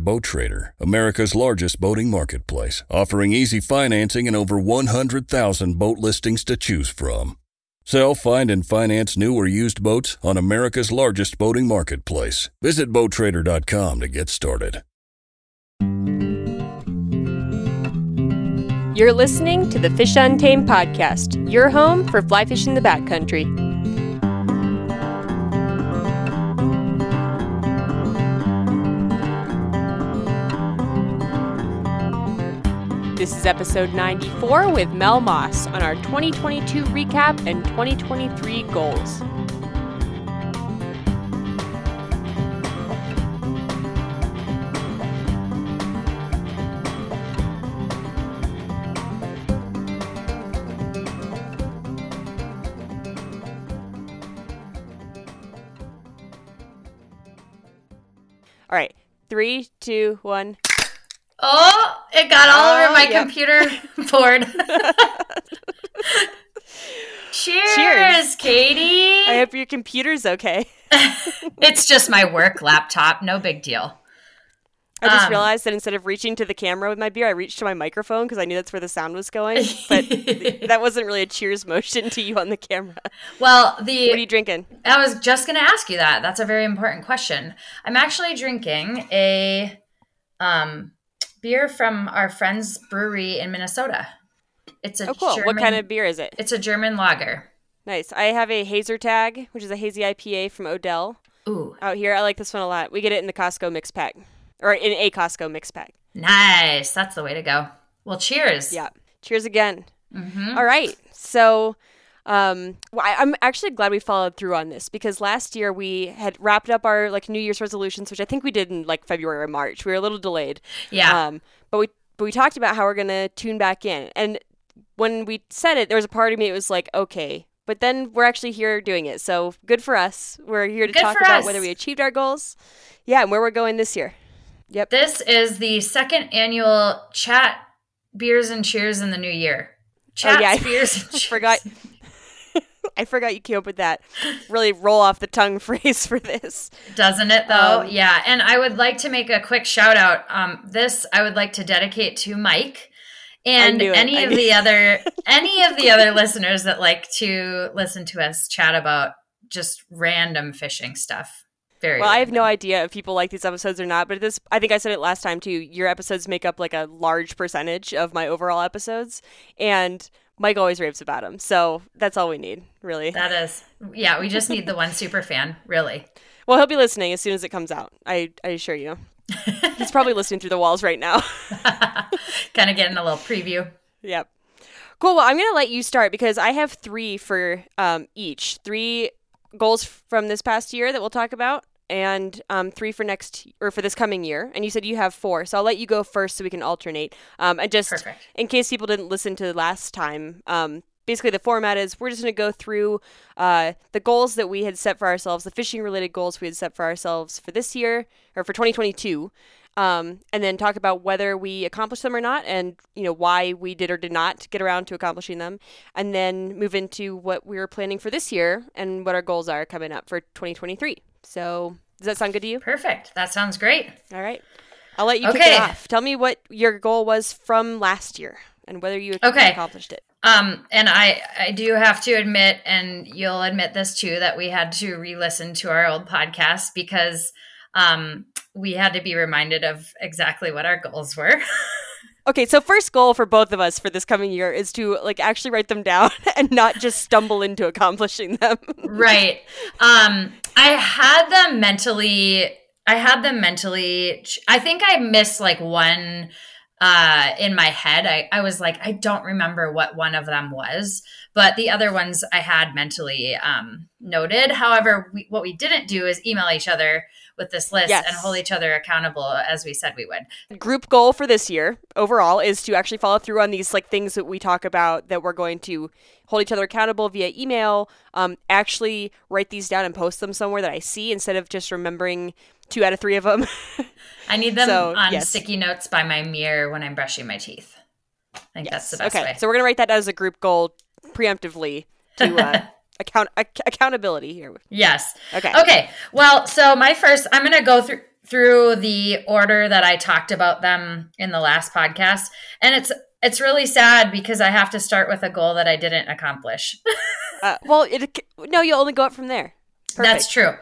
Boat Trader, America's largest boating marketplace, offering easy financing and over 100,000 boat listings to choose from. Sell, find, and finance new or used boats on America's largest boating marketplace. Visit BoatTrader.com to get started. You're listening to the Fish Untamed podcast, your home for fly fishing the backcountry. This is episode 94 with Mel Moss on our 2022 recap and 2023 goals. All right, three, two, one. Oh, it got all Oh, over my yep. computer board. Cheers, Cheers. Katie. I hope your computer's okay. it's just my work laptop. No big deal. I just Um, realized that instead of reaching to the camera with my beer, I reached to my microphone because I knew that's where the sound was going. But that wasn't really a cheers motion to you on the camera. Well, What are you drinking? I was just going to ask you that. That's a very important question. I'm actually drinking a um, beer from our friend's brewery in Minnesota. It's a Oh, cool. German, what kind of beer is it? It's a German lager. Nice. I have a Hazer Tag, which is a hazy IPA from Odell Ooh, out here. I like this one a lot. We get it in the Costco mix pack, or in a Costco mix pack. nice. That's the way to go. Well, cheers. Yeah. Cheers again. Mhm. All right. So, um, well, I, I'm actually glad we followed through on this because last year we had wrapped up our like New Year's resolutions, which I think we did in like February or March. We were a little delayed. Yeah. Um, but we but we talked about how we're gonna tune back in, and when we said it, there was a part of me that was like, okay. But then we're actually here doing it, so good for us. We're here to Good talk about us. whether we achieved our goals, yeah, and where we're going this year. Yep. This is the second annual chat beers and cheers in the new year. Chat Oh, yeah, beers and cheers. forgot. I forgot you came up with that really roll off the tongue phrase for this. Doesn't it though? Um, yeah. And I would like to make a quick shout out. Um, this I would like to dedicate to Mike and any of the other any of the other listeners that like to listen to us chat about just random fishing stuff. Very Well, I have no idea if people like these episodes or not, but this I think I said it last time too. Your episodes make up like a large percentage of my overall episodes, and Mike always raves about them. So that's all we need, really. That is yeah, we just need the one super fan, really. Well, he'll be listening as soon as it comes out. I I assure you. He's probably listening through the walls right now. kind of getting a little preview. Yep. Cool. Well, I'm going to let you start because I have three for um, each. Three goals from this past year that we'll talk about, and um, three for next or for this coming year. And you said you have four, so I'll let you go first so we can alternate. Um, and just Perfect. in case people didn't listen to last time, um, basically the format is we're just going to go through uh, the goals that we had set for ourselves, the fishing related goals we had set for ourselves for this year or for 2022 um, and then talk about whether we accomplished them or not, and you know why we did or did not get around to accomplishing them, and then move into what we're planning for this year and what our goals are coming up for 2023. So does that sound good to you? Perfect. That sounds great. All right, I'll let you kick it off. Tell me what your goal was from last year and whether you Okay. accomplished it. Um, and I, I do have to admit, and you'll admit this too, that we had to re-listen to our old podcast because um, we had to be reminded of exactly what our goals were. Okay, so first goal for both of us for this coming year is to like actually write them down and not just stumble into accomplishing them. right. Um, I had them mentally. I had them mentally. I think I missed like one uh in my head I, I was like i don't remember what one of them was but the other ones i had mentally um noted however we, what we didn't do is email each other with this list Yes. and hold each other accountable as we said we would. Group goal for this year overall is to actually follow through on these like things that we talk about that we're going to hold each other accountable via email. Um, actually write these down and post them somewhere that I see instead of just remembering two out of three of them. I need them So, on yes. sticky notes by my mirror when I'm brushing my teeth. I think that's the best okay, way. so we're gonna write that as a group goal preemptively to uh, account ac- accountability here. yes. Okay. Okay. Well, so my first, I'm going to go through through the order that I talked about them in the last podcast, and it's it's really sad because I have to start with a goal that I didn't accomplish. Uh, well, it no, you'll only go up from there. Perfect. That's true.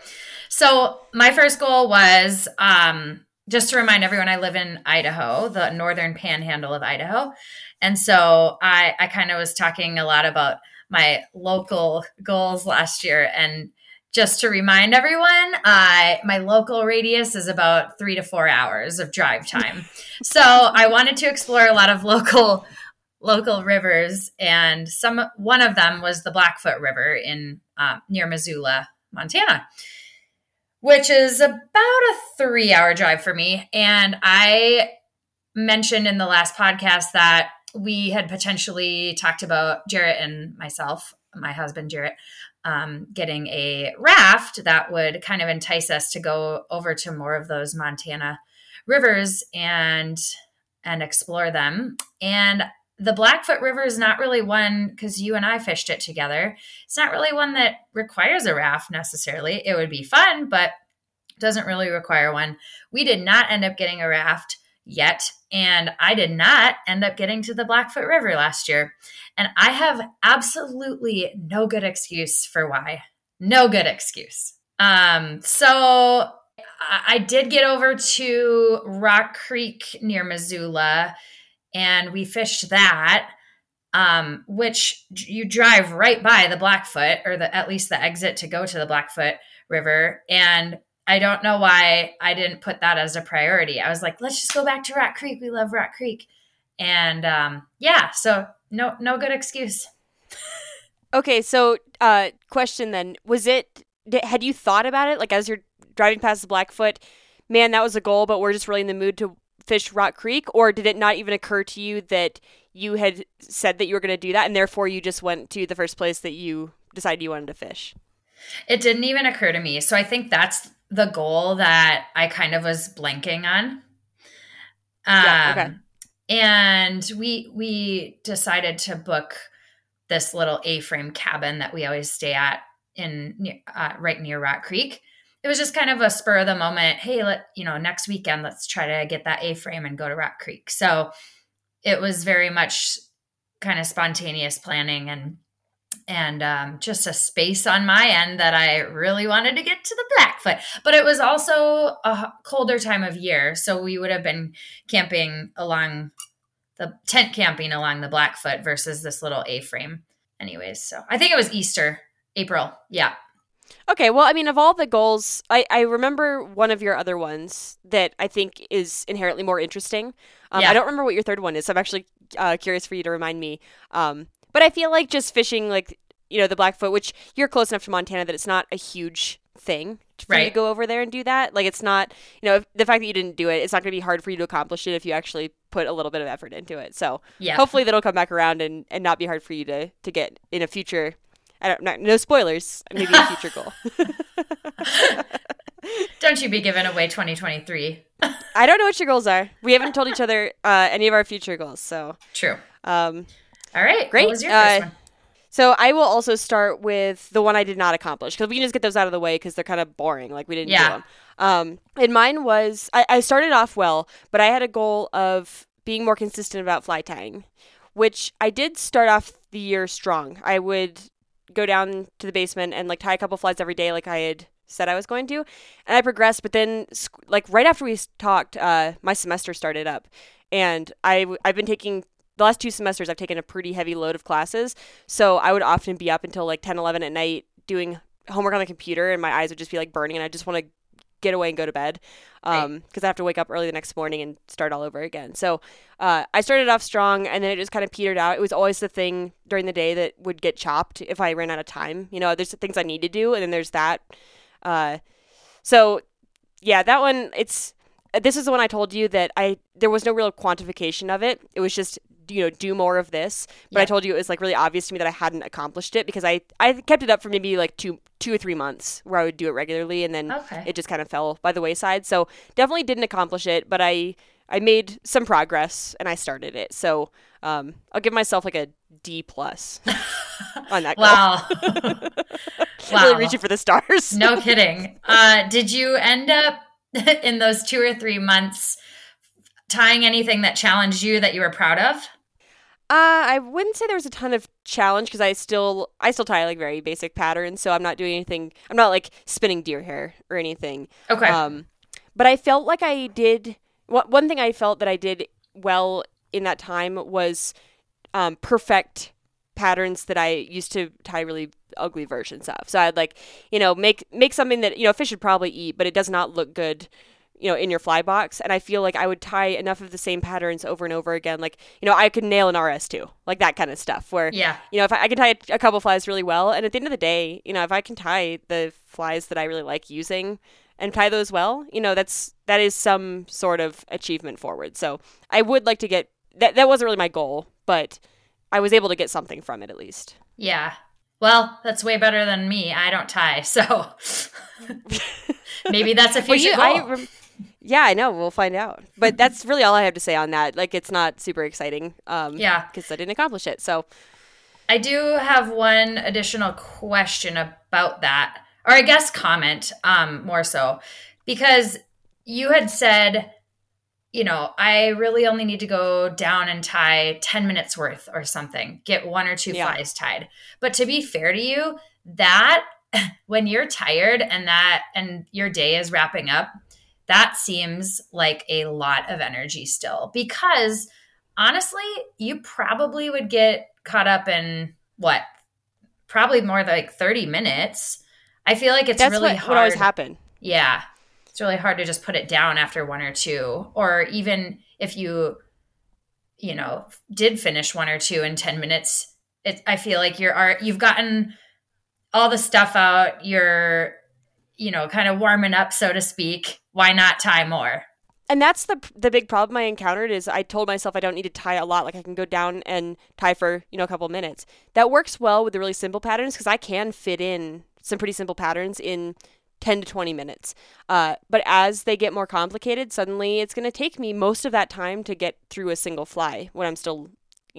So my first goal was um, just to remind everyone I live in Idaho, the northern panhandle of Idaho. And so I, I kind of was talking a lot about my local goals last year. And just to remind everyone, I my local radius is about three to four hours of drive time. so I wanted to explore a lot of local local rivers, and some one of them was the Blackfoot River in uh, near Missoula, Montana, which is about a three hour drive for me. And I mentioned in the last podcast that we had potentially talked about Jarrett and myself, my husband Jarrett, um, getting a raft that would kind of entice us to go over to more of those Montana rivers and and explore them. And the Blackfoot River is not really one because you and I fished it together. It's not really one that requires a raft necessarily. It would be fun, but doesn't really require one. We did not end up getting a raft yet, and I did not end up getting to the Blackfoot River last year. And I have absolutely no good excuse for why. No good excuse. Um, so I did get over to Rock Creek near Missoula and we fished that um, which you drive right by the blackfoot or the at least the exit to go to the blackfoot river and i don't know why i didn't put that as a priority i was like let's just go back to rock creek we love rock creek and um, yeah so no no good excuse Okay, so uh, question then: Was it? Had you thought about it, like as you're driving past the Blackfoot? Man, that was a goal, but we're just really in the mood to fish Rock Creek, or did it not even occur to you that you had said that you were going to do that, and therefore you just went to the first place that you decided you wanted to fish? it didn't even occur to me so i think that's the goal that i kind of was blanking on. Um, Yeah, okay. and we we decided to book this little a-frame cabin that we always stay at in uh, right near rock creek. It was just kind of a spur of the moment hey let you know next weekend let's try to get that a-frame and go to rock creek. So it was very much kind of spontaneous planning and and um, just a space on my end that I really wanted to get to the Blackfoot. But it was also a colder time of year, so we would have been camping along the tent camping along the Blackfoot versus this little A-frame. Anyways, so I think it was Easter, April. Yeah. Okay, well, I mean, of all the goals, I, I remember one of your other ones that I think is inherently more interesting. Um, Yeah. I don't remember what your third one is, so I'm actually uh, curious for you to remind me. Um, but I feel like just fishing, like, you know, the Blackfoot, which you're close enough to Montana that it's not a huge thing for you to go over there and do that. Like, it's not, you know, if, the fact that you didn't do it, it's not going to be hard for you to accomplish it if you actually put a little bit of effort into it. So Yeah. hopefully that'll come back around and, and not be hard for you to, to get in a future. I don't not, no spoilers. Maybe a future goal. Don't you be giving away 2023. I don't know what your goals are. We haven't told each other uh, any of our future goals. So, True. um, All right. Great. What was your first Uh, one? so I will also start with the one I did not accomplish because we can just get those out of the way because they're kind of boring. Like we didn't do them. Um, and mine was I, I started off well, but I had a goal of being more consistent about fly tying, which I did start off the year strong. I would go down to the basement and like tie a couple flies every day, like I had said I was going to, and I progressed. But then, like right after we talked, uh, my semester started up, and I I've been taking the last two semesters. I've taken a pretty heavy load of classes, so I would often be up until like 10, 11 at night doing homework on the computer, and my eyes would just be like burning, and I just want to get away and go to bed Right. um because I have to wake up early the next morning and start all over again. So uh, I started off strong and then it just kind of petered out. It was always the thing during the day that would get chopped if I ran out of time. You know, there's things I need to do and then there's that. Uh, so yeah, that one. It's this is the one I told you that I there was no real quantification of it. It was just you know do more of this but Yeah. i told you it was like really obvious to me that i hadn't accomplished it because i i kept it up for maybe like two two or three months where i would do it regularly and then Okay. it just kind of fell by the wayside so definitely didn't accomplish it but i i made some progress and i started it so um i'll give myself like a d plus on that goal. Wow. really wow. reaching for the stars no kidding. Uh, did you end up in those two or three months tying anything that challenged you that you were proud of? Uh, I wouldn't say there was a ton of challenge because I still I still tie like very basic patterns, so I'm not doing anything. I'm not like spinning deer hair or anything. Okay. Um, but I felt like I did. One one thing I felt that I did well in that time was um, perfect patterns that I used to tie really ugly versions of. So I'd like you know make make something that you know a fish should probably eat, but it does not look good you know in your fly box and i feel like i would tie enough of the same patterns over and over again like you know i could nail an rs2 like that kind of stuff where yeah. you know if I, I can tie a, couple flies really well and at the end of the day you know if i can tie the flies that i really like using and tie those well you know that's that is some sort of achievement forward so i would like to get that that wasn't really my goal but i was able to get something from it at least Yeah. Well, that's way better than me. I don't tie, so maybe that's a Well, future you- goal. I yeah, I know. We'll find out. But that's really all I have to say on that. Like, it's not super exciting. Um, Yeah. because I didn't accomplish it. So, I do have one additional question about that, or I guess comment, um, more so, because you had said, you know, I really only need to go down and tie 10 minutes worth or something, get one or two Yeah. flies tied. But to be fair to you, that when you're tired and that and your day is wrapping up, that seems like a lot of energy still because honestly, you probably would get caught up in what? Probably more like 30 minutes. I feel like it's that's really what, hard. what always happen. Yeah. It's really hard to just put it down after one or two. Or even if you, you know, did finish one or two in 10 minutes, it, I feel like you're, are, you've gotten all the stuff out. You're, you know, kind of warming up, so to speak. Why not tie more? and that's the the big problem I encountered is I told myself I don't need to tie a lot. Like I can go down and tie for you know a couple of minutes. That works well with the really simple patterns because I can fit in some pretty simple patterns in 10 to 20 minutes. Uh, but as they get more complicated, suddenly it's going to take me most of that time to get through a single fly when I'm still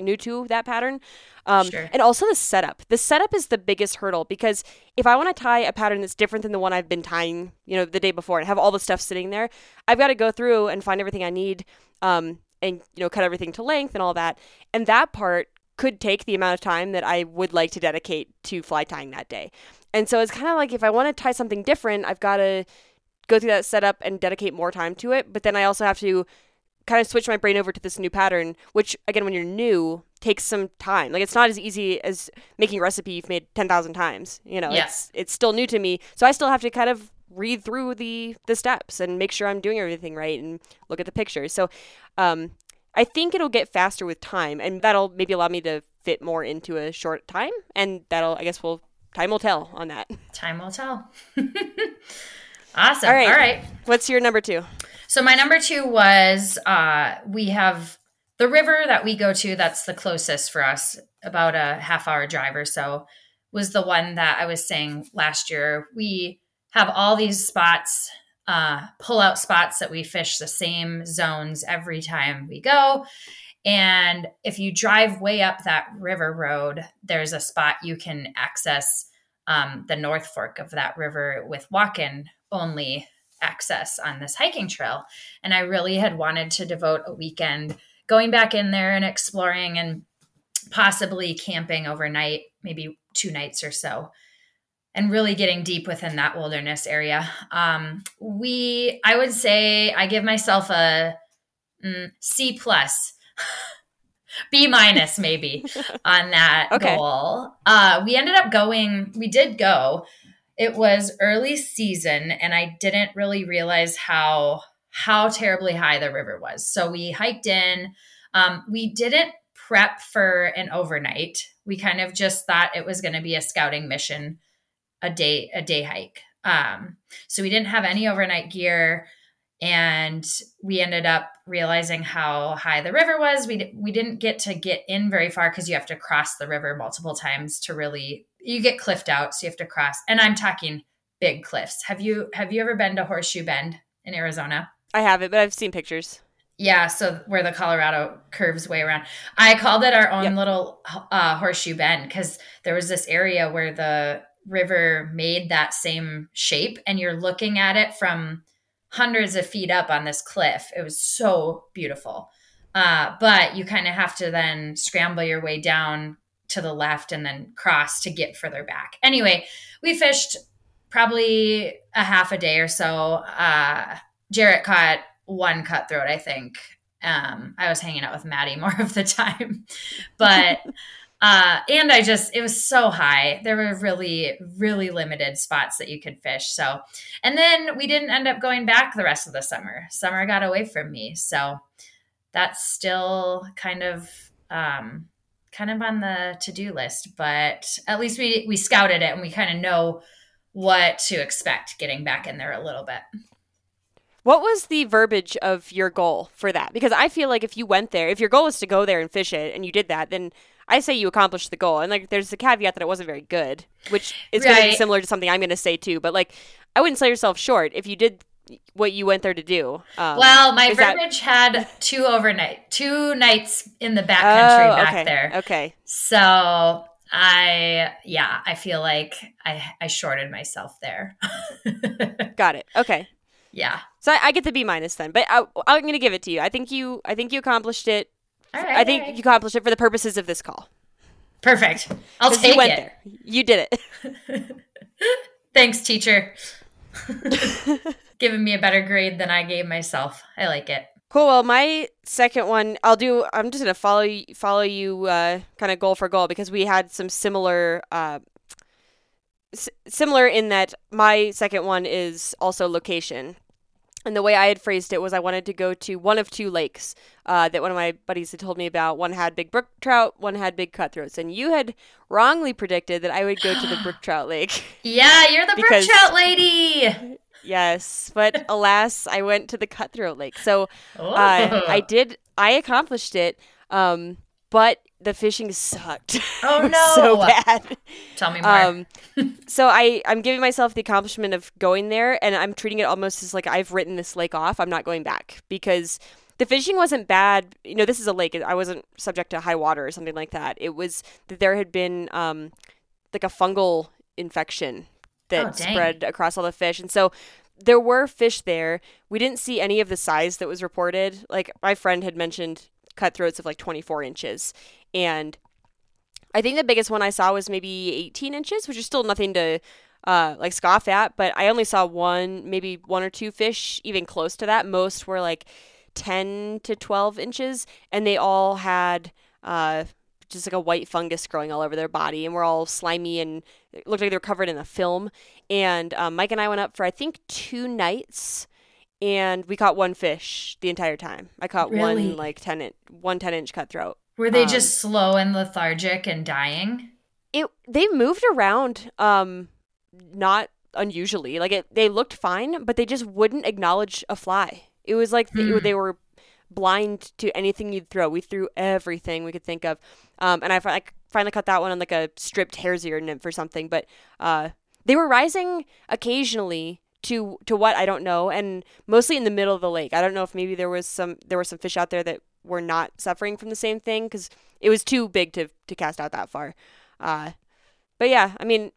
new to that pattern. Um, Sure. And also the setup. The setup is the biggest hurdle because if I want to tie a pattern that's different than the one I've been tying, you know, the day before and have all the stuff sitting there, I've got to go through and find everything I need um, and, you know, cut everything to length and all that. And that part could take the amount of time that I would like to dedicate to fly tying that day. And so it's kind of like if I want to tie something different, I've got to go through that setup and dedicate more time to it. But then I also have to kind of switch my brain over to this new pattern, which again, when you're new, takes some time. Like it's not as easy as making a recipe you've made ten thousand times. You know, Yeah. it's it's still new to me, so I still have to kind of read through the the steps and make sure I'm doing everything right and look at the pictures. So, um, I think it'll get faster with time, and that'll maybe allow me to fit more into a short time, and that'll I guess we'll time will tell on that. Time will tell. awesome. All right. All right. What's your number two? So my number two was uh, we have the river that we go to that's the closest for us, about a half hour drive or so, was the one that I was saying last year. We have all these spots, uh, pull out spots that we fish the same zones every time we go. And if you drive way up that river road, there's a spot you can access um, the North Fork of that river with walk in only access on this hiking trail. And I really had wanted to devote a weekend going back in there and exploring and possibly camping overnight, maybe two nights or so. And really getting deep within that wilderness area. Um, we, I would say, I give myself a mm, C plus, B minus maybe on that Okay. goal. Uh, we ended up going. We did go. It was early season, and I didn't really realize how how terribly high the river was. So we hiked in. Um, we didn't prep for an overnight. We kind of just thought it was going to be a scouting mission, a day a day hike. Um, so we didn't have any overnight gear and we ended up realizing how high the river was. We, we didn't get to get in very far because you have to cross the river multiple times to really, you get cliffed out. So you have to cross. And I'm talking big cliffs. Have you, have you ever been to Horseshoe Bend in Arizona? I haven't, but I've seen pictures. Yeah, so where the Colorado curves way around. I called it our own yep. little uh, horseshoe bend because there was this area where the river made that same shape, and you're looking at it from hundreds of feet up on this cliff. It was so beautiful. Uh, but you kind of have to then scramble your way down to the left and then cross to get further back. Anyway, we fished probably a half a day or so. Uh, Jarrett caught one cutthroat, I think. Um, I was hanging out with Maddie more of the time, but uh, and I just it was so high. There were really really limited spots that you could fish. So, and then we didn't end up going back the rest of the summer. Summer got away from me, so that's still kind of um, kind of on the to do list. But at least we we scouted it and we kind of know what to expect getting back in there a little bit. What was the verbiage of your goal for that? Because I feel like if you went there, if your goal was to go there and fish it and you did that, then I say you accomplished the goal. And like there's the caveat that it wasn't very good, which is right. going to be similar to something I'm going to say too, but like I wouldn't sell yourself short if you did what you went there to do. Um, well, my verbiage that... had two overnight, two nights in the backcountry oh, back okay. there. Okay. So I yeah, I feel like I I shorted myself there. Got it. Okay. Yeah. So I, I get the B minus then, but I, am going to give it to you. I think you I think you accomplished it. All right, I think right. you accomplished it for the purposes of this call. Perfect. I'll take you went it. There. You did it. Thanks, teacher. Giving me a better grade than I gave myself. I like it. Cool. Well, my second one, I'll do. I'm just gonna follow you, follow you, uh, kind of goal for goal because we had some similar uh, s- similar in that my second one is also location. And the way I had phrased it was I wanted to go to one of two lakes uh, that one of my buddies had told me about. One had big brook trout, one had big cutthroats. And you had wrongly predicted that I would go to the brook trout lake. Yeah, you're the brook trout lady. Yes, but alas, I went to the cutthroat lake. So uh, I did, I accomplished it. Um, but the fishing sucked. Oh no, so bad. Tell me more. Um, so I I'm giving myself the accomplishment of going there, and I'm treating it almost as like I've written this lake off. I'm not going back because the fishing wasn't bad. You know, this is a lake. I wasn't subject to high water or something like that. It was that there had been um, like a fungal infection that oh, spread across all the fish, and so there were fish there. We didn't see any of the size that was reported. Like my friend had mentioned cutthroats of like 24 inches. And I think the biggest one I saw was maybe 18 inches, which is still nothing to uh, like scoff at, but I only saw one, maybe one or two fish even close to that. Most were like 10 to 12 inches, and they all had uh, just like a white fungus growing all over their body, and were all slimy and it looked like they were covered in a film. And um, Mike and I went up for I think two nights and we caught one fish the entire time. I caught really? one like 10 inch, one 10 inch cutthroat. Were they um, just slow and lethargic and dying? It they moved around um not unusually. Like it they looked fine, but they just wouldn't acknowledge a fly. It was like they, hmm. they were blind to anything you'd throw. We threw everything we could think of. Um and I, I finally caught that one on like a stripped hare's ear nymph or something, but uh they were rising occasionally to to what I don't know, and mostly in the middle of the lake. I don't know if maybe there was some there were some fish out there that were not suffering from the same thing because it was too big to to cast out that far. Uh, but yeah, I mean,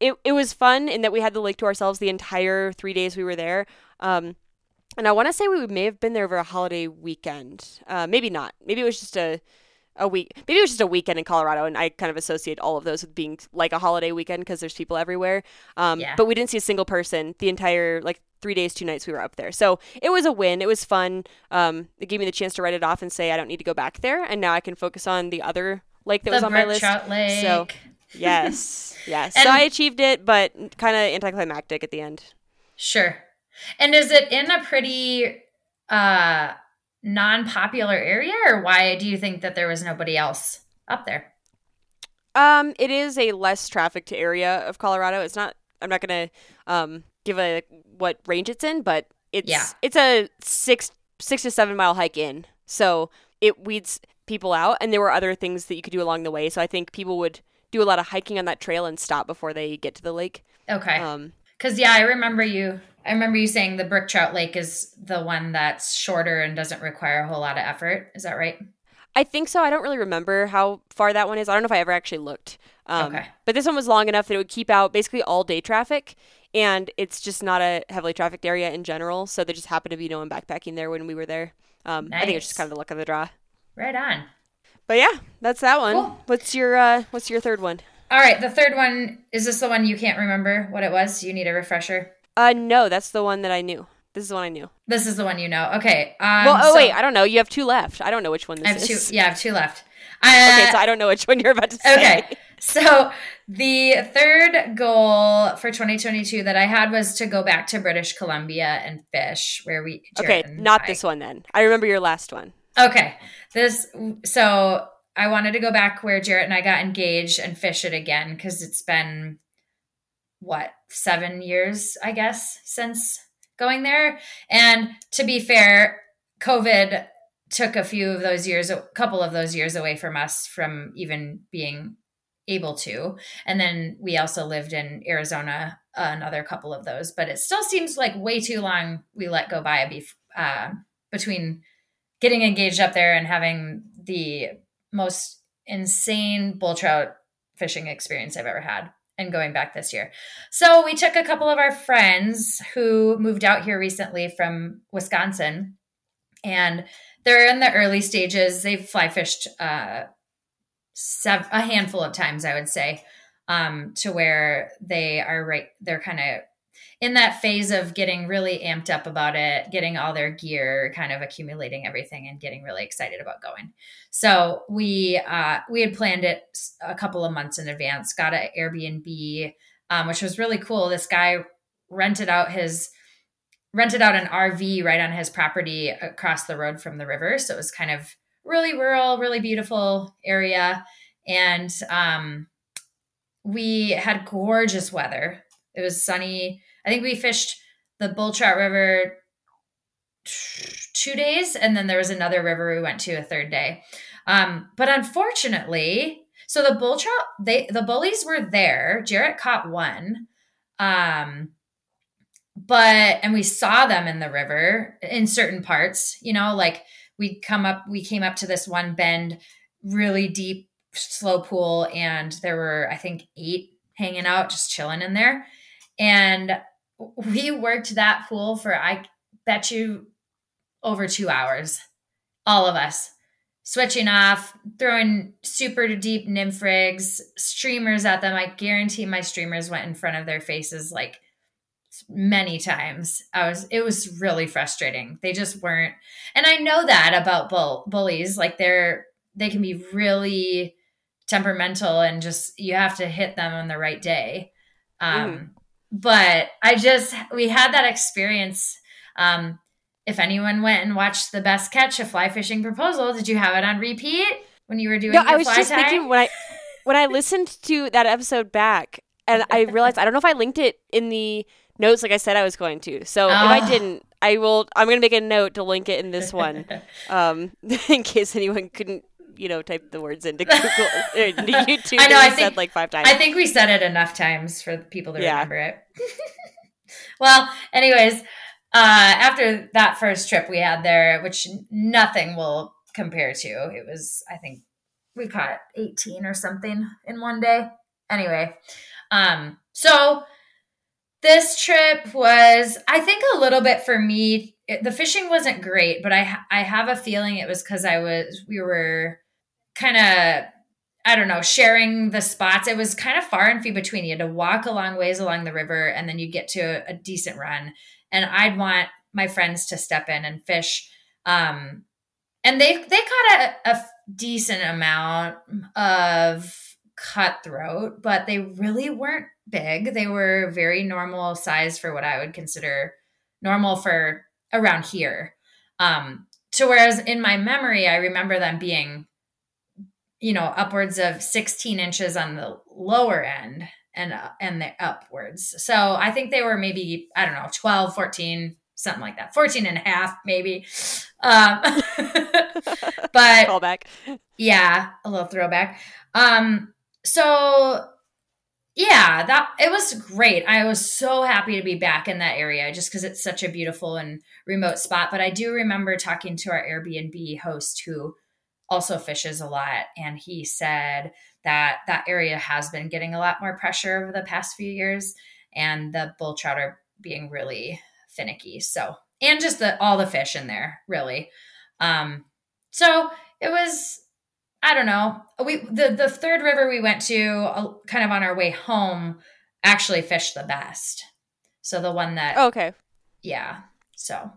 it it was fun in that we had the lake to ourselves the entire three days we were there. Um, and I want to say we may have been there over a holiday weekend. Uh, maybe not. Maybe it was just a a week. Maybe it was just a weekend in Colorado, and I kind of associate all of those with being like a holiday weekend because there's people everywhere. Um, yeah. But we didn't see a single person the entire like three days, two nights we were up there. So it was a win. It was fun. Um, it gave me the chance to write it off and say I don't need to go back there, and now I can focus on the other lake that the was on my list. Lake. So yes, yes. so I achieved it, but kind of anticlimactic at the end. Sure. And is it in a pretty uh non-popular area or why do you think that there was nobody else up there? Um, it is a less trafficked area of Colorado. It's not I'm not going to um, give a what range it's in, but it's Yeah. it's a six six to seven mile hike in, so it weeds people out, and there were other things that you could do along the way. So I think people would do a lot of hiking on that trail and stop before they get to the lake. Okay. Um, Because yeah, I remember you. I remember you saying the Brook Trout Lake is the one that's shorter and doesn't require a whole lot of effort. Is that right? I think so. I don't really remember how far that one is. I don't know if I ever actually looked. Um, Okay. But this one was long enough that it would keep out basically all day traffic, and it's just not a heavily trafficked area in general. So there just happened to be no one backpacking there when we were there. Um, I think it's just kind of the luck of the draw. Right on. But yeah, that's that one. Cool. What's your uh, What's your third one? All right, the third one is this the one you can't remember what it was? You need a refresher. Uh, no, that's the one that I knew. This is the one I knew. This is the one you know. Okay. Um, well, oh so wait, I don't know. You have two left. I don't know which one this I have two. is. Yeah, I have two left. Uh, Okay, so I don't know which one you're about to say. Okay. So the third goal for 2022 that I had was to go back to British Columbia and fish where we Okay, Jarrett and not I- this one then. I remember your last one. Okay. This so I wanted to go back where Jarrett and I got engaged and fish it again because it's been what, seven years, I guess, since going there. And to be fair, COVID took a few of those years, a couple of those years away from us from even being able to. And then we also lived in Arizona another couple of those, but it still seems like way too long we let go by bef- uh, between getting engaged up there and having the most insane bull trout fishing experience I've ever had and going back this year. So we took a couple of our friends who moved out here recently from Wisconsin and they're in the early stages. They've fly fished uh, sev- a handful of times, I would say, um, to where they are right. They're kind of in that phase of getting really amped up about it, getting all their gear, kind of accumulating everything, and getting really excited about going. So we uh, we had planned it a couple of months in advance. Got an Airbnb, um, which was really cool. This guy rented out his rented out an RV right on his property across the road from the river. So it was kind of really rural, really beautiful area, and um, we had gorgeous weather. It was sunny. I think we fished the Bull Trout River two days, and then there was another river we went to a third day. Um, but unfortunately, so the bull trout, they the bullies were there. Jarrett caught one, um, but and we saw them in the river in certain parts. You know, like we come up, we came up to this one bend, really deep, slow pool, and there were I think eight hanging out, just chilling in there, and we worked that pool for I bet you over two hours, all of us switching off, throwing super deep nymph rigs, streamers at them. I guarantee my streamers went in front of their faces like many times. I was it was really frustrating. They just weren't and I know that about bull, bullies like they're they can be really temperamental and just you have to hit them on the right day. Um but I just we had that experience um if anyone went and watched the best catch a fly fishing proposal, did you have it on repeat when you were doing No, I was fly just tie? thinking when I when I listened to that episode back, and I realized I don't know if I linked it in the notes like I said I was going to. So if I Oh. didn't, I will. I'm gonna make a note to link it in this one, um, in case anyone couldn't, you know, type the words into Google or into YouTube. I know, I think- said like five times. I think we said it enough times for people to Yeah. remember it. well, anyways, uh, after that first trip we had there, which nothing will compare to, it was, I think, we caught 18 or something in one day. Anyway, um, so this trip was, I think, a little bit for me. It, the fishing wasn't great, but I I have a feeling it was because I was we were kind of I don't know, sharing the spots. It was kind of far and few between. You had to walk a long ways along the river and then you get to a, a decent run. And I'd want my friends to step in and fish. Um, and they they caught a decent amount of cutthroat, but they really weren't big. They were very normal size for what I would consider normal for around here. Um, to whereas in my memory, I remember them being you know, upwards of 16 inches on the lower end and uh, and the upwards. So I think they were maybe I don't know 12, 14, something like that. 14 and a half maybe. Um, but Callback. yeah, a little throwback. Um, so yeah, that it was great. I was so happy to be back in that area just because it's such a beautiful and remote spot. But I do remember talking to our Airbnb host who also fishes a lot, and he said that that area has been getting a lot more pressure over the past few years, and the bull trout are being really finicky. So, and just the all the fish in there, really. Um, so it was I don't know. We the the third river we went to, uh, kind of on our way home, actually fished the best. So the one that, Oh, okay. yeah. So,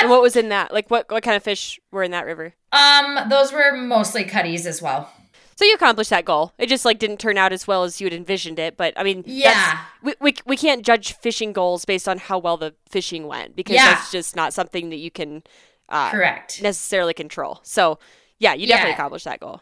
And what was in that? Like, what what kind of fish were in that river? um, those were mostly cutties as well. So you accomplished that goal. It just like didn't turn out as well as you had envisioned it. But I mean, that's- Yeah. we, we we can't judge fishing goals based on how well the fishing went because Yeah. that's just not something that you can uh, Correct. necessarily control. So yeah, you definitely Yeah. accomplished that goal.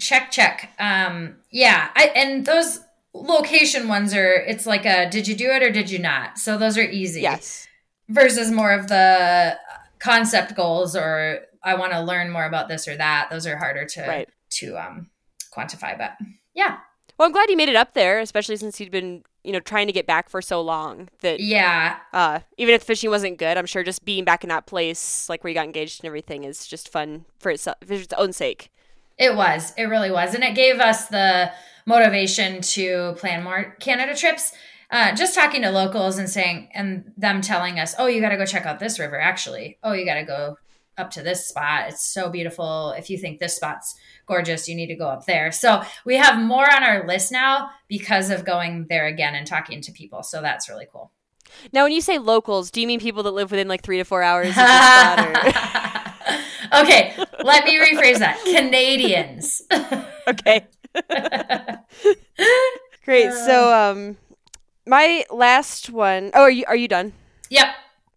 Check, check. Um, yeah. I and those location ones are. It's like a did you do it or did you not? So those are easy. Yes. Versus more of the concept goals or I want to learn more about this or that. Those are harder to Right. to um quantify. But yeah, Well, I'm glad you made it up there, especially since you'd been you know trying to get back for so long. That yeah. uh, even if the fishing wasn't good, I'm sure just being back in that place, like where you got engaged and everything, is just fun for its, for its own sake. It was. It really was. And it gave us the motivation to plan more Canada trips. Uh, just talking to locals and saying, and them telling us, oh, you got to go check out this river, actually. Oh, you got to go up to this spot. It's so beautiful. If you think this spot's gorgeous, you need to go up there. So we have more on our list now because of going there again and talking to people. So that's really cool. Now, when you say locals, do you mean people that live within like three to four hours of spot? Or... okay, let me rephrase that. Canadians. okay. Great. So, um, my last one oh are you are you done? yep.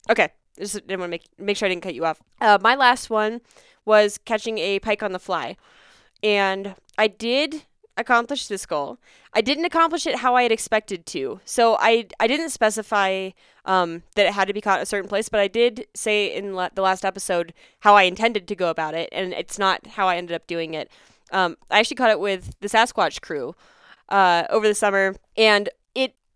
Okay. I Just didn't want to make make sure I didn't cut you off. Uh, my last one was catching a pike on the fly, and I did accomplish this goal. I didn't accomplish it how I had expected to. So I I didn't specify um, that it had to be caught a certain place, but I did say in la- the last episode how I intended to go about it, and it's not how I ended up doing it. Um, I actually caught it with the Sasquatch crew uh, over the summer, and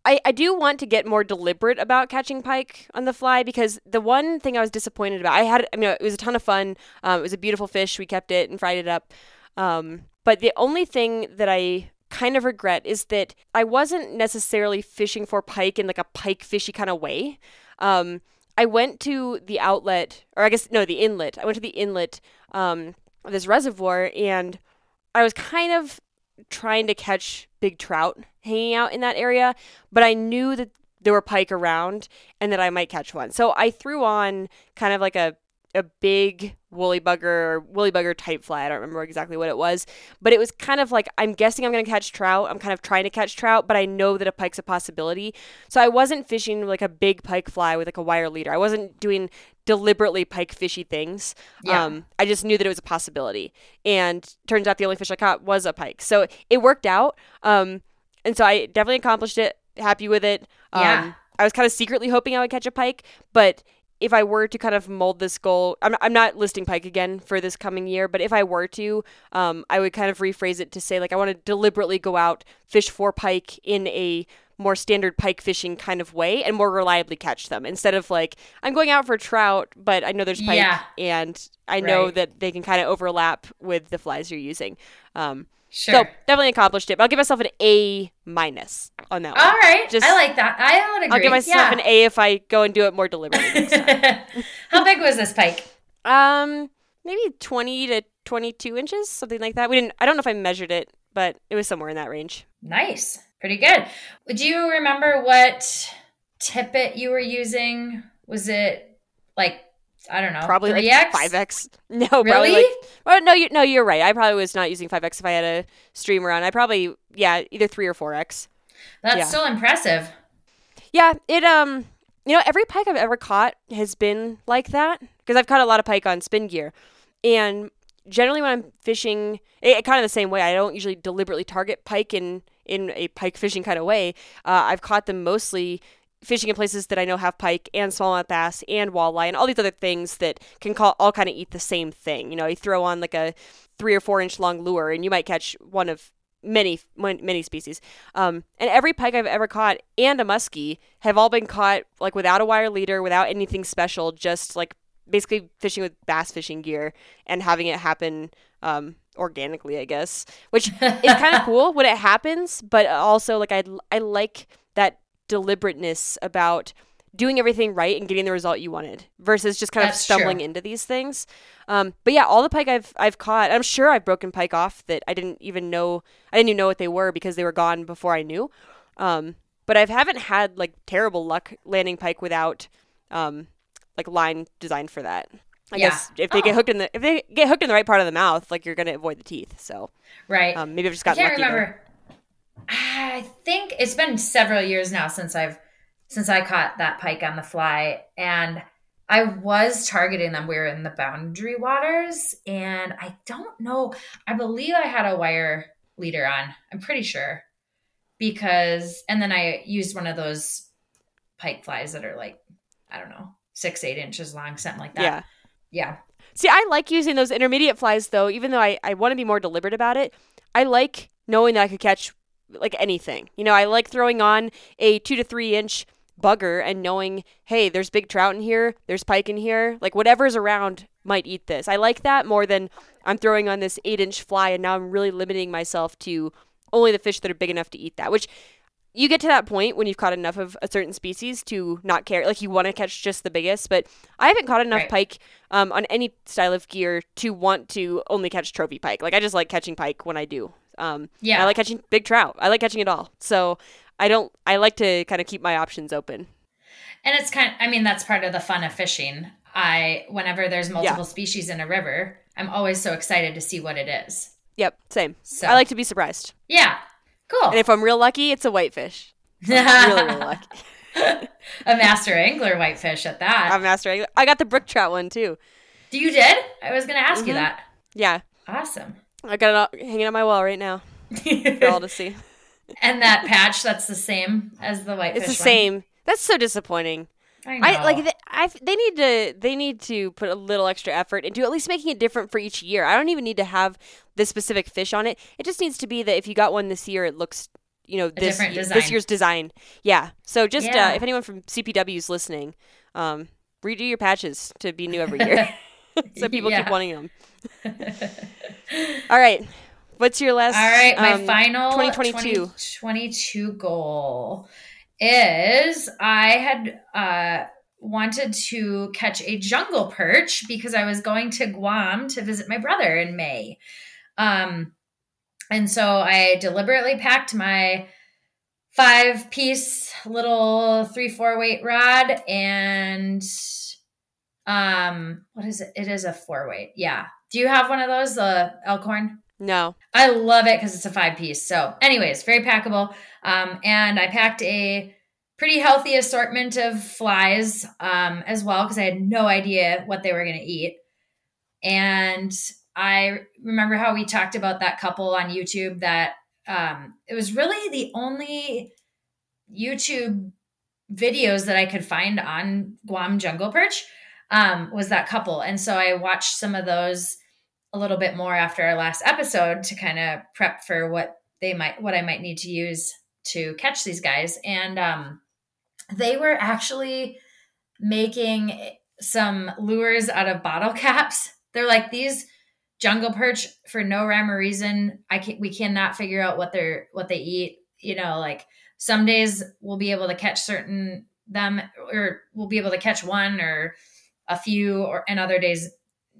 I, I do want to get more deliberate about catching pike on the fly because the one thing I was disappointed about I had I mean it was a ton of fun. Um, it was a beautiful fish. We kept it and fried it up. Um, but the only thing that I kind of regret is that I wasn't necessarily fishing for pike in like a pike fishy kind of way. Um, I went to the outlet, or I guess no, the inlet. I went to the inlet um, of this reservoir, and I was kind of trying to catch big trout hanging out in that area, but I knew that there were pike around and that I might catch one. So I threw on kind of like a a big woolly bugger or woolly bugger type fly. I don't remember exactly what it was, but it was kind of like I'm guessing I'm going to catch trout. I'm kind of trying to catch trout, but I know that a pike's a possibility. So I wasn't fishing like a big pike fly with like a wire leader. I wasn't doing deliberately pike fishy things. Yeah. Um, I just knew that it was a possibility. And turns out the only fish I caught was a pike. So it worked out. Um, and so I definitely accomplished it. Happy with it. Um, Yeah. I was kind of secretly hoping I would catch a pike, but if I were to kind of mold this goal, I'm, I'm not listing pike again for this coming year, but if I were to, um, I would kind of rephrase it to say, like, I want to deliberately go out, fish for pike in a more standard pike fishing kind of way and more reliably catch them instead of like, I'm going out for trout, but I know there's pike Yeah. and I know Right. that they can kind of overlap with the flies you're using. Um, Sure. So definitely accomplished it, but I'll give myself an A minus on that one. All right. Just- I like that. I would agree. I'll give myself yeah. an A if I go and do it more deliberately. How big was this pike? Um, maybe twenty to twenty-two inches, something like that. We didn't. I don't know if I measured it, but it was somewhere in that range. Nice. Pretty good. Do you remember what tippet you were using? Was it like I don't know, Probably 3X? like five X. No, probably Really? like. Well, no, you no, you're right. I probably was not using five X if I had a streamer on. I probably yeah, either three or four X. That's Yeah. still impressive. Yeah, it um, you know, every pike I've ever caught has been like that because I've caught a lot of pike on spin gear, and generally when I'm fishing, it, kind of the same way. I don't usually deliberately target pike in in a pike fishing kind of way. Uh, I've caught them mostly fishing in places that I know have pike and smallmouth bass and walleye and all these other things that can call, all kind of eat the same thing. You know, you throw on like a three or four inch long lure and you might catch one of many many species. Um, and every pike I've ever caught and a muskie have all been caught like without a wire leader, without anything special, just like basically fishing with bass fishing gear and having it happen um, organically, I guess, which is kind of cool when it happens. But also, like I I like that deliberateness about doing everything right and getting the result you wanted versus just kind That's of stumbling true. into these things. Um, but yeah, all the pike I've I've caught, I'm sure I've broken pike off that I didn't even know I didn't even know what they were because they were gone before I knew. Um, but I haven't had like terrible luck landing pike without um, like line designed for that. I yeah. guess if they oh. get hooked in the if they get hooked in the right part of the mouth, like you're gonna avoid the teeth. So right, um, maybe I've just got. I can't lucky remember. There. I think it's been several years now since I've since I caught that pike on the fly, and I was targeting them. We were in the boundary waters, and I don't know. I believe I had a wire leader on. I'm pretty sure because, and then I used one of those pike flies that are like I don't know six eight inches long, something like that. Yeah yeah. See, I like using those intermediate flies though, even though I, I want to be more deliberate about it. I like knowing that I could catch like anything. You know, I like throwing on a two to three inch bugger and knowing, hey, there's big trout in here, there's pike in here, like whatever's around might eat this. I like that more than I'm throwing on this eight inch fly and now I'm really limiting myself to only the fish that are big enough to eat that, which you get to that point when you've caught enough of a certain species to not care. Like you want to catch just the biggest, but I haven't caught enough right. pike um, on any style of gear to want to only catch trophy pike. Like I just like catching pike when I do. Um, yeah, I like catching big trout. I like catching it all. So I don't. I like to kind of keep my options open. And it's kind. Of, I mean, that's part of the fun of fishing. I whenever there's multiple yeah. species in a river, I'm always so excited to see what it is. Yep, same. So I like to be surprised. Yeah, Cool. And if I'm real lucky, it's a whitefish. really, really lucky. a master angler whitefish at that. A master angler. I got the brook trout one too. Do you did? I was going to ask mm-hmm. you that. Yeah. Awesome. I got it hanging on my wall right now for all to see. And that patch, that's the same as the whitefish. It's the one. same. That's so disappointing. I, I like they, I, they need to they need to put a little extra effort into at least making it different for each year. I don't even need to have this specific fish on it. It just needs to be that if you got one this year, it looks you know this year, this year's design. Yeah. So just uh, yeah. Uh, if anyone from CPW is listening, um, redo your patches to be new every year, so people keep wanting them. All right. What's your last? All right, my um, final 2022 2022 goal is I had uh, wanted to catch a jungle perch because I was going to Guam to visit my brother in May. Um, and so I deliberately packed my five piece little three, four weight rod and um, what is it? It is a four weight. Yeah. Do you have one of those, the Elkhorn? No. I love it because it's a five piece. So, anyways, very packable. Um, and I packed a pretty healthy assortment of flies um, as well because I had no idea what they were going to eat. And I remember how we talked about that couple on YouTube that um, it was really the only YouTube videos that I could find on Guam jungle perch um, was that couple. And so I watched some of those a little bit more after our last episode to kind of prep for what they might, what I might need to use to catch these guys. And um, they were actually making some lures out of bottle caps. They're like these jungle perch for no rhyme or reason. I can we cannot figure out what they're what they eat. You know, like some days we'll be able to catch certain them or we'll be able to catch one or a few or and other days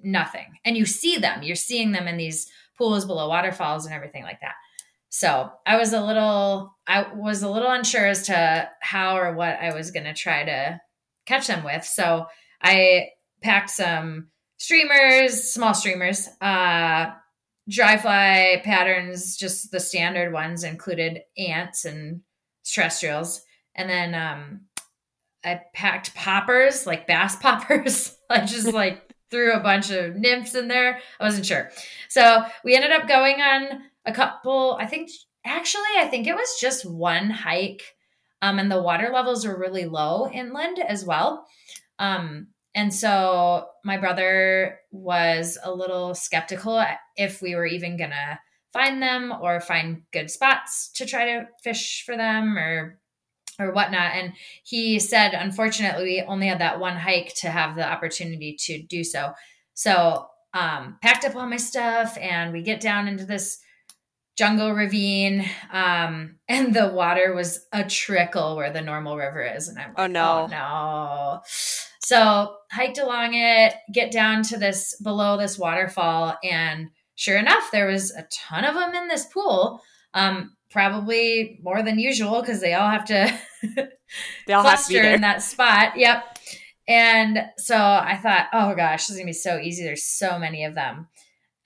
nothing. And you see them. You're seeing them in these pools below waterfalls and everything like that. So I was a little I was a little unsure as to how or what I was gonna try to catch them with. So I packed some streamers, small streamers, uh, dry fly patterns, just the standard ones included ants and terrestrials. And then um, I packed poppers, like bass poppers. I just like threw a bunch of nymphs in there. I wasn't sure. So we ended up going on a couple, I think actually, I think it was just one hike. Um, and the water levels were really low inland as well. Um, and so my brother was a little skeptical if we were even going to find them or find good spots to try to fish for them or or whatnot. And he said, unfortunately, we only had that one hike to have the opportunity to do so. So um, packed up all my stuff and we get down into this jungle ravine um, and the water was a trickle where the normal river is. And i'm oh, like, oh no. Oh no. So hiked along it get down to this below this waterfall and sure enough there was a ton of them in this pool. Um, probably more than usual because they all have to they all have to be in that spot. Yep. And so i thought oh gosh this is gonna be so easy. There's so many of them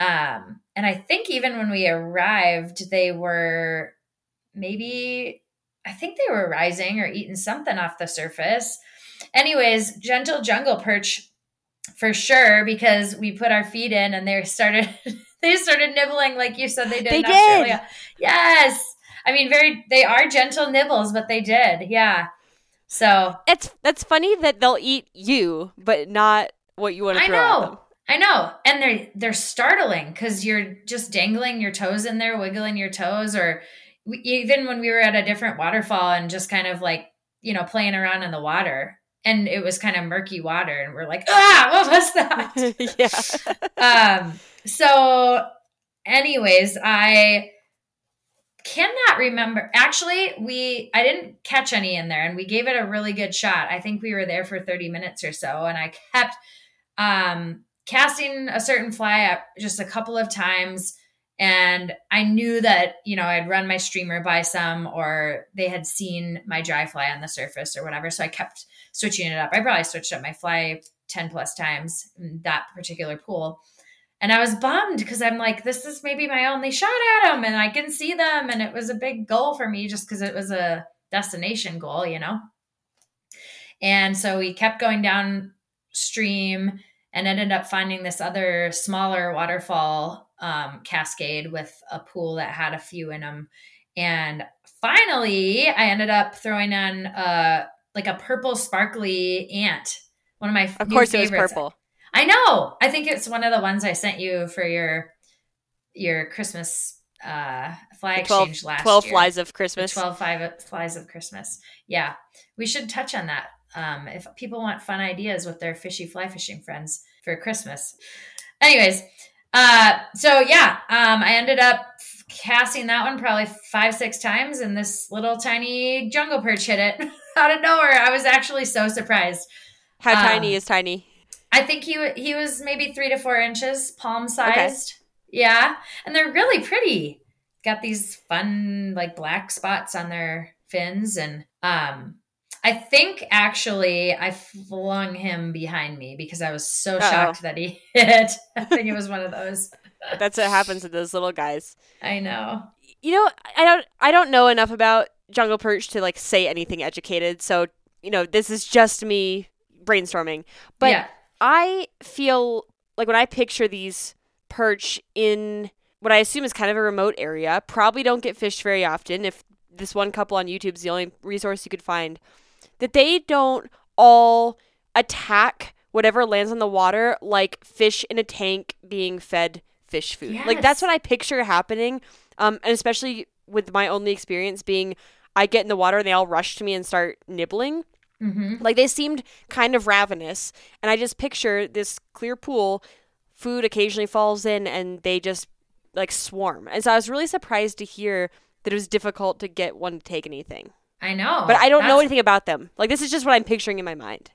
um, and I think even when we arrived, they were maybe, I think they were rising or eating something off the surface. Anyways, gentle jungle perch for sure because we put our feet in and they started they started nibbling like you said they did they did. Yes. I mean very they are gentle nibbles, but they did. Yeah. So it's that's funny that they'll eat you, but not what you want to throw I know. I know. And they're they're startling because you're just dangling your toes in there, wiggling your toes, or we, even when we were at a different waterfall and just kind of like, you know, playing around in the water. And it was kind of murky water, and we're like, ah, what was that? yeah. um, so anyways, I cannot remember actually we i didn't catch any in there and we gave it a really good shot i think we were there for 30 minutes or so and i kept um casting a certain fly up just a couple of times and I knew that, you know, I'd run my streamer by some or they had seen my dry fly on the surface or whatever. So I kept switching it up. I probably switched up my fly 10 plus times in that particular pool. And I was bummed because I'm like, this is maybe my only shot at them and I can see them. And it was a big goal for me just because it was a destination goal, you know? And so we kept going downstream and ended up finding this other smaller waterfall um, cascade with a pool that had a few in them. And finally, I ended up throwing on a like a purple sparkly ant. One of my favorite. of course favorites. it was purple. I know. I think it's one of the ones I sent you for your your Christmas uh fly 12, exchange last 12 year. flies of Christmas. 12 five, flies of Christmas. Yeah. We should touch on that um, if people want fun ideas with their fishy fly fishing friends for Christmas. Anyways, uh, so yeah, um, I ended up casting that one probably five, six times, and this little tiny jungle perch hit it out of nowhere. I was actually so surprised. How um, tiny is tiny? I think he he was maybe three to four inches, palm sized. Okay. Yeah, and they're really pretty. Got these fun like black spots on their fins, and um, I think actually I flung him behind me because I was so Uh-oh. shocked that he hit. I think it was one of those. That's what happens to those little guys. I know. You know, I don't I don't know enough about jungle perch to like say anything educated. So, you know, this is just me brainstorming. But yeah. I feel like when I picture these perch in what I assume is kind of a remote area, probably don't get fished very often if this one couple on YouTube is the only resource you could find that they don't all attack whatever lands on the water like fish in a tank being fed fish food. Yes. Like that's what I picture happening. Um, and especially with my only experience being I get in the water and they all rush to me and start nibbling. Mm-hmm. Like they seemed kind of ravenous. And I just picture this clear pool, food occasionally falls in and they just like swarm. And so I was really surprised to hear that it was difficult to get one to take anything. I know. But I don't know anything about them. Like this is just what I'm picturing in my mind.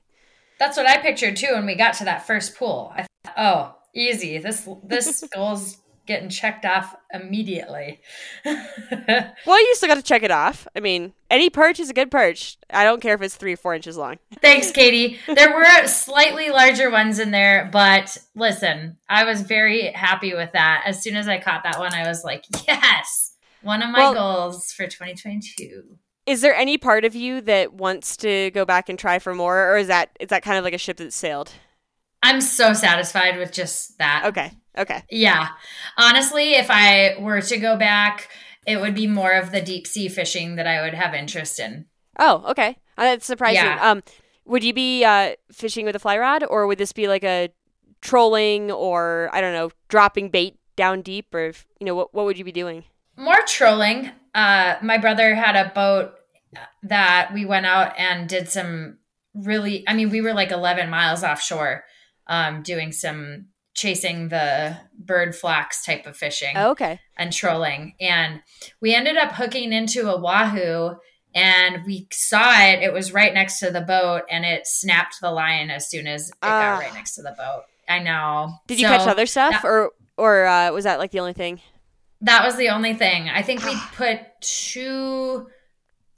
That's what I pictured too when we got to that first pool. I thought, oh, easy. This this goal's getting checked off immediately. well, you still got to check it off. I mean, any perch is a good perch. I don't care if it's three or four inches long. Thanks, Katie. There were slightly larger ones in there, but listen, I was very happy with that. As soon as I caught that one, I was like, yes, one of my well, goals for 2022 is there any part of you that wants to go back and try for more or is that is that kind of like a ship that sailed i'm so satisfied with just that okay okay yeah honestly if i were to go back it would be more of the deep sea fishing that I would have interest in. Oh, okay. Uh, that's surprising. Yeah. Um, would you be uh, fishing with a fly rod, or would this be like a trolling, or I don't know, dropping bait down deep, or if- you know, what what would you be doing? More trolling. Uh, my brother had a boat that we went out and did some really. I mean, we were like 11 miles offshore, um, doing some chasing the bird flax type of fishing. Oh, okay. and trolling. And we ended up hooking into a wahoo and we saw it. It was right next to the boat and it snapped the line as soon as it Ah. got right next to the boat. I know. Did you So catch other stuff, that- or or uh, was that like the only thing? That was the only thing. I think we put two.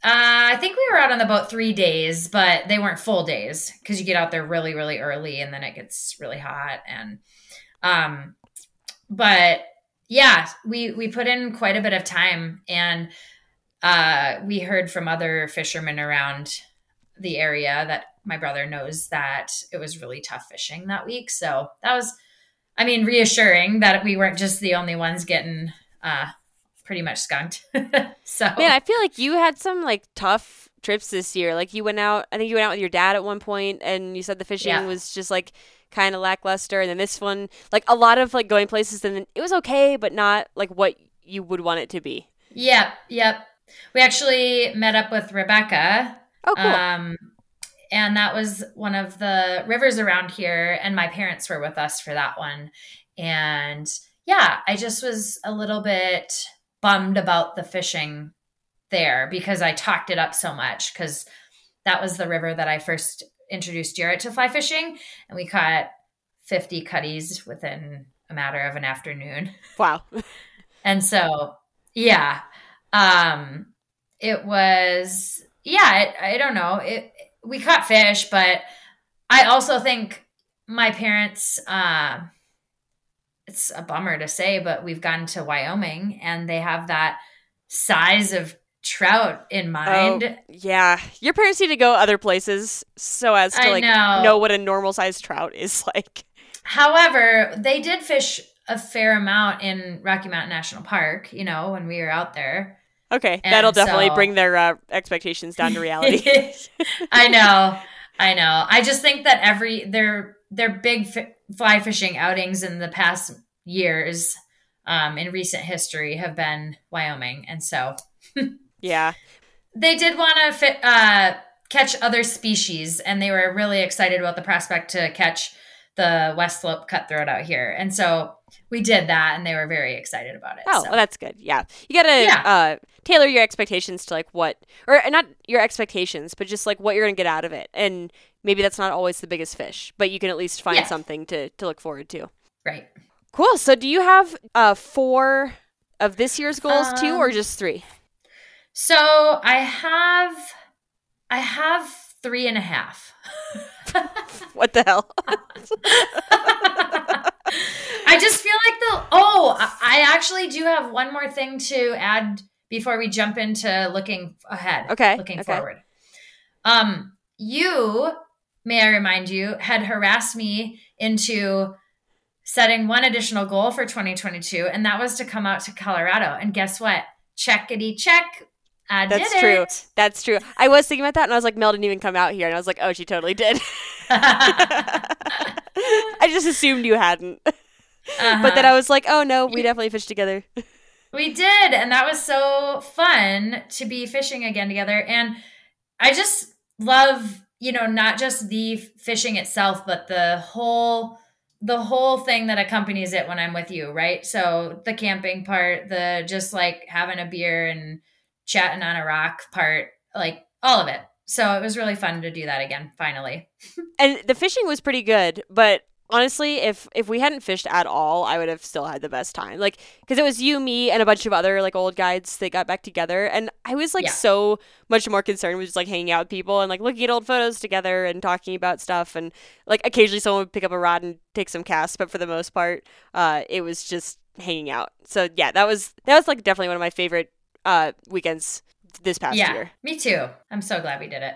Uh, I think we were out on the boat three days, but they weren't full days because you get out there really, really early, and then it gets really hot. And, um, but yeah, we we put in quite a bit of time, and uh, we heard from other fishermen around the area that my brother knows that it was really tough fishing that week. So that was, I mean, reassuring that we weren't just the only ones getting uh, pretty much skunked. so Man, I feel like you had some like tough trips this year. Like you went out, I think you went out with your dad at one point, and you said the fishing Yeah. was just like kind of lackluster. And then this one, like a lot of like going places, and then it was okay, but not like what you would want it to be. Yep, yep. We actually met up with Rebecca. Oh, cool. Um, and that was one of the rivers around here, and my parents were with us for that one. And yeah, I just was a little bit bummed about the fishing there because I talked it up so much because that was the river that I first introduced Jarrett to fly fishing, and we caught 50 cutties within a matter of an afternoon. wow. And so, yeah, um, it was, yeah, it, I don't know. It, we caught fish, but I also think my parents, uh, it's a bummer to say, but we've gone to Wyoming and they have that size of trout in mind. Oh, yeah. Your parents need to go other places so as to I like know. what a normal sized trout is like. However, they did fish a fair amount in Rocky Mountain National Park, you know, when we were out there. Okay, And that'll definitely so- bring their uh, expectations down to reality. I know, I know. I just think that every their their big fly fishing outings in the past years, um, in recent history, have been Wyoming, and so yeah. they did want to fit uh, catch other species, and they were really excited about the prospect to catch the West Slope cutthroat out here, and so we did that, and they were very excited about it. Oh, so. well, that's good. Yeah. You got to Yeah. uh, tailor your expectations to like what, or not your expectations, but just like what you're going to get out of it. And maybe that's not always the biggest fish, but you can at least find Yeah. something to, to look forward to. right. Cool. So do you have uh, four of this year's goals too, or Um, just three? So I have, I have three and a half. What the hell? I just feel like the oh, I I actually do have one more thing to add before we jump into looking ahead. Okay, looking okay. forward. Um, you may I remind you had harassed me into setting one additional goal for 2022, and that was to come out to Colorado. And guess what? Checkity check. I That's did true. it. That's true. I was thinking about that, and I was like, Mel didn't even come out here, and I was like, oh, she totally did. I just assumed you hadn't, but then Uh-huh. I was like, oh no, we definitely fished together. We did, and that was so fun to be fishing again together. And I just love, you know, not just the fishing itself, but the whole the whole thing that accompanies it when I'm with you, right? So the camping part, the just like having a beer and chatting on a rock part, like all of it. So it was really fun to do that again, finally. and the fishing was pretty good but honestly if if we hadn't fished at all i would have still had the best time like because it was you me and a bunch of other like old guides that got back together and i was like Yeah. so much more concerned with just like hanging out with people and like looking at old photos together and talking about stuff and like occasionally someone would pick up a rod and take some casts but for the most part uh it was just hanging out so yeah that was that was like definitely one of my favorite uh weekends this past yeah, year me too. I'm so glad we did it.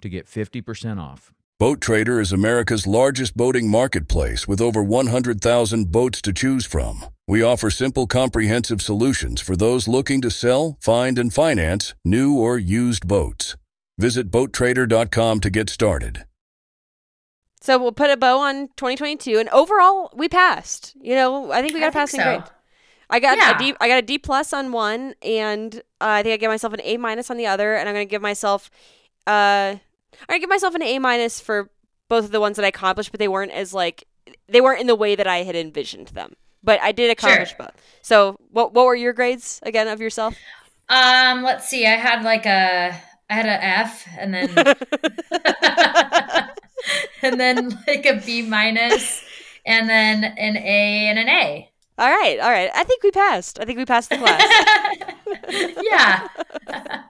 to get 50% off. Boat Trader is America's largest boating marketplace with over 100,000 boats to choose from. We offer simple, comprehensive solutions for those looking to sell, find, and finance new or used boats. Visit BoatTrader.com to get started. So we'll put a bow on 2022, and overall, we passed. You know, I think we got I a passing so. grade. I got Yeah. a D. I got a D plus on one, and uh, I think I gave myself an A minus on the other, and I'm gonna give myself, uh, I'm give myself an A minus for both of the ones that I accomplished, but they weren't as like they weren't in the way that I had envisioned them. But I did accomplish both. So what what were your grades again of yourself? Um, let's see. I had like a I had a F and then and then like a B minus and then an A and an A. All right, all right. I think we passed. I think we passed the class. yeah.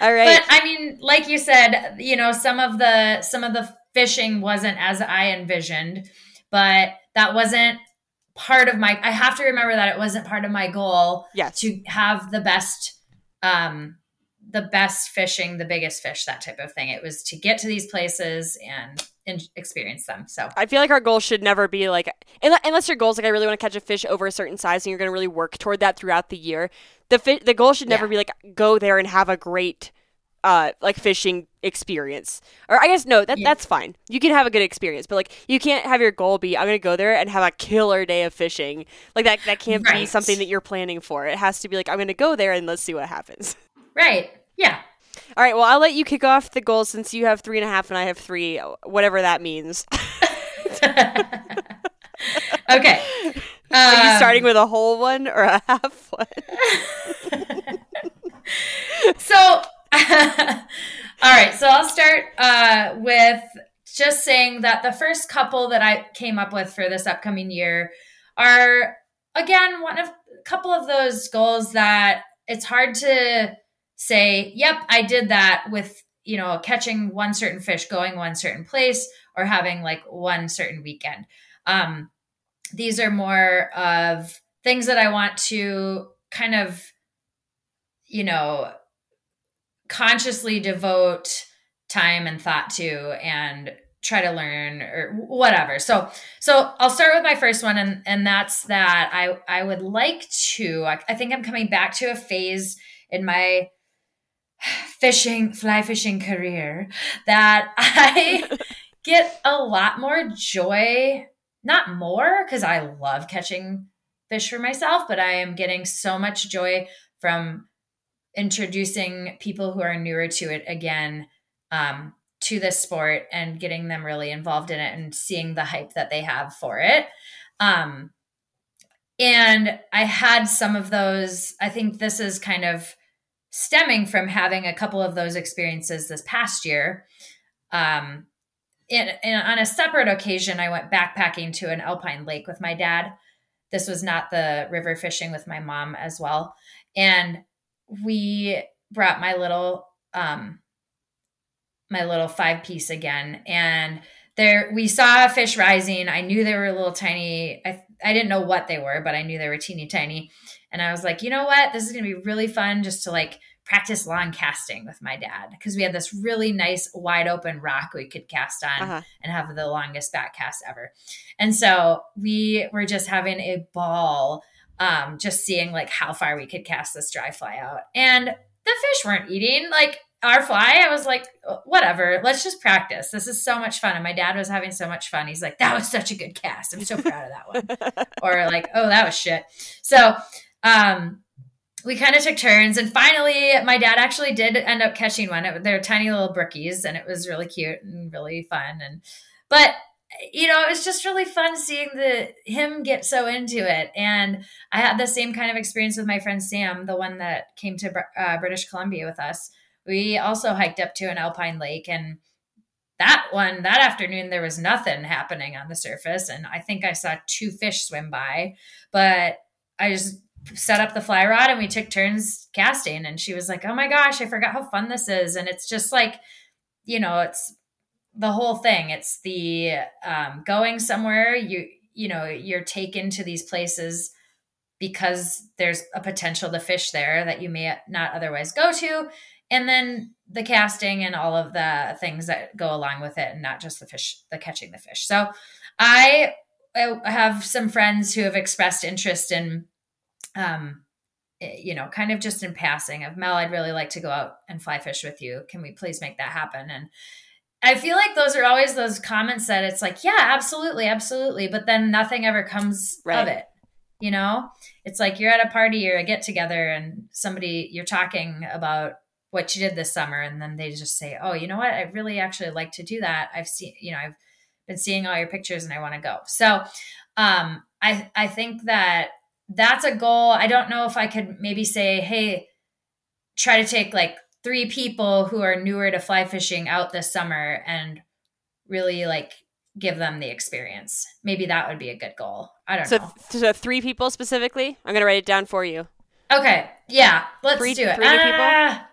all right. But I mean, like you said, you know, some of the some of the fishing wasn't as I envisioned, but that wasn't part of my I have to remember that it wasn't part of my goal yes. to have the best um the best fishing, the biggest fish, that type of thing. It was to get to these places and, and experience them. So I feel like our goal should never be like, unless your goal is like, I really want to catch a fish over a certain size and you're going to really work toward that throughout the year. The fi- the goal should never Yeah. be like, go there and have a great, uh, like fishing experience. Or I guess, no, that, Yeah. that's fine. You can have a good experience, but like, you can't have your goal be, I'm going to go there and have a killer day of fishing. Like, that, that can't be something that you're planning for. It has to be like, I'm going to go there and let's see what happens. right. Yeah. All right, well, I'll let you kick off the goals since you have three and a half and I have three, whatever that means. okay. Are you Um, starting with a whole one or a half one? so all right so i'll start uh, with just saying that the first couple that i came up with for this upcoming year are again one of a couple of those goals that it's hard to say yep i did that with you know catching one certain fish going one certain place or having like one certain weekend um these are more of things that i want to kind of you know consciously devote time and thought to and try to learn or whatever. So so I'll start with my first one and and that's that I I would like to I, I think I'm coming back to a phase in my fishing fly fishing career that I get a lot more joy not more cuz I love catching fish for myself but I am getting so much joy from introducing people who are newer to it again um, to this sport and getting them really involved in it and seeing the hype that they have for it. Um, and I had some of those. I think this is kind of stemming from having a couple of those experiences this past year. Um, in, in, on a separate occasion, I went backpacking to an alpine lake with my dad. This was not the river fishing with my mom as well. And we brought my little um my little five piece again and there we saw a fish rising i knew they were a little tiny i i didn't know what they were but i knew they were teeny tiny and i was like you know what this is going to be really fun just to like practice long casting with my dad because we had this really nice wide open rock we could cast on Uh-huh. and have the longest back cast ever and so we were just having a ball um, just seeing like how far we could cast this dry fly out. And the fish weren't eating. Like our fly, I was like, whatever, let's just practice. This is so much fun. And my dad was having so much fun. He's like, that was such a good cast. I'm so proud of that one. or like, oh, that was shit. So, um, we kind of took turns and finally my dad actually did end up catching one. They're tiny little brookies and it was really cute and really fun and but you know it was just really fun seeing the him get so into it and i had the same kind of experience with my friend sam the one that came to uh, british columbia with us. We also hiked up to an alpine lake and that one that afternoon there was nothing happening on the surface and i think i saw two fish swim by but i just set up the fly rod and we took turns casting. And she was like oh my gosh i forgot how fun this is. And it's just like you know it's the whole thing. It's the um, going somewhere you you know you're taken to these places because there's a potential to fish there that you may not otherwise go to. And then the casting and all of the things that go along with it and not just the fish the catching the fish. So i, I have some friends who have expressed interest in um eh, you know kind of just in passing of mel i'd really like to go out and fly fish with you. Can we please make that happen? And I feel like those are always those comments that it's like, yeah, absolutely, absolutely, but then nothing ever comes right. of it. You know, it's like you're at a party or a get together and somebody you're talking about what you did this summer and then they just say oh you know what? I really actually like to do that. I've seen you know i've been seeing all your pictures and i want to go. So um i i think that that's a goal. I don't know if i could maybe say hey try to take like three people who are newer to fly fishing out this summer and really like give them the experience. Maybe that would be a good goal. I don't so, know. so three people specifically? I'm gonna write it down for you. Okay. Yeah. Let's three, do it. three uh, people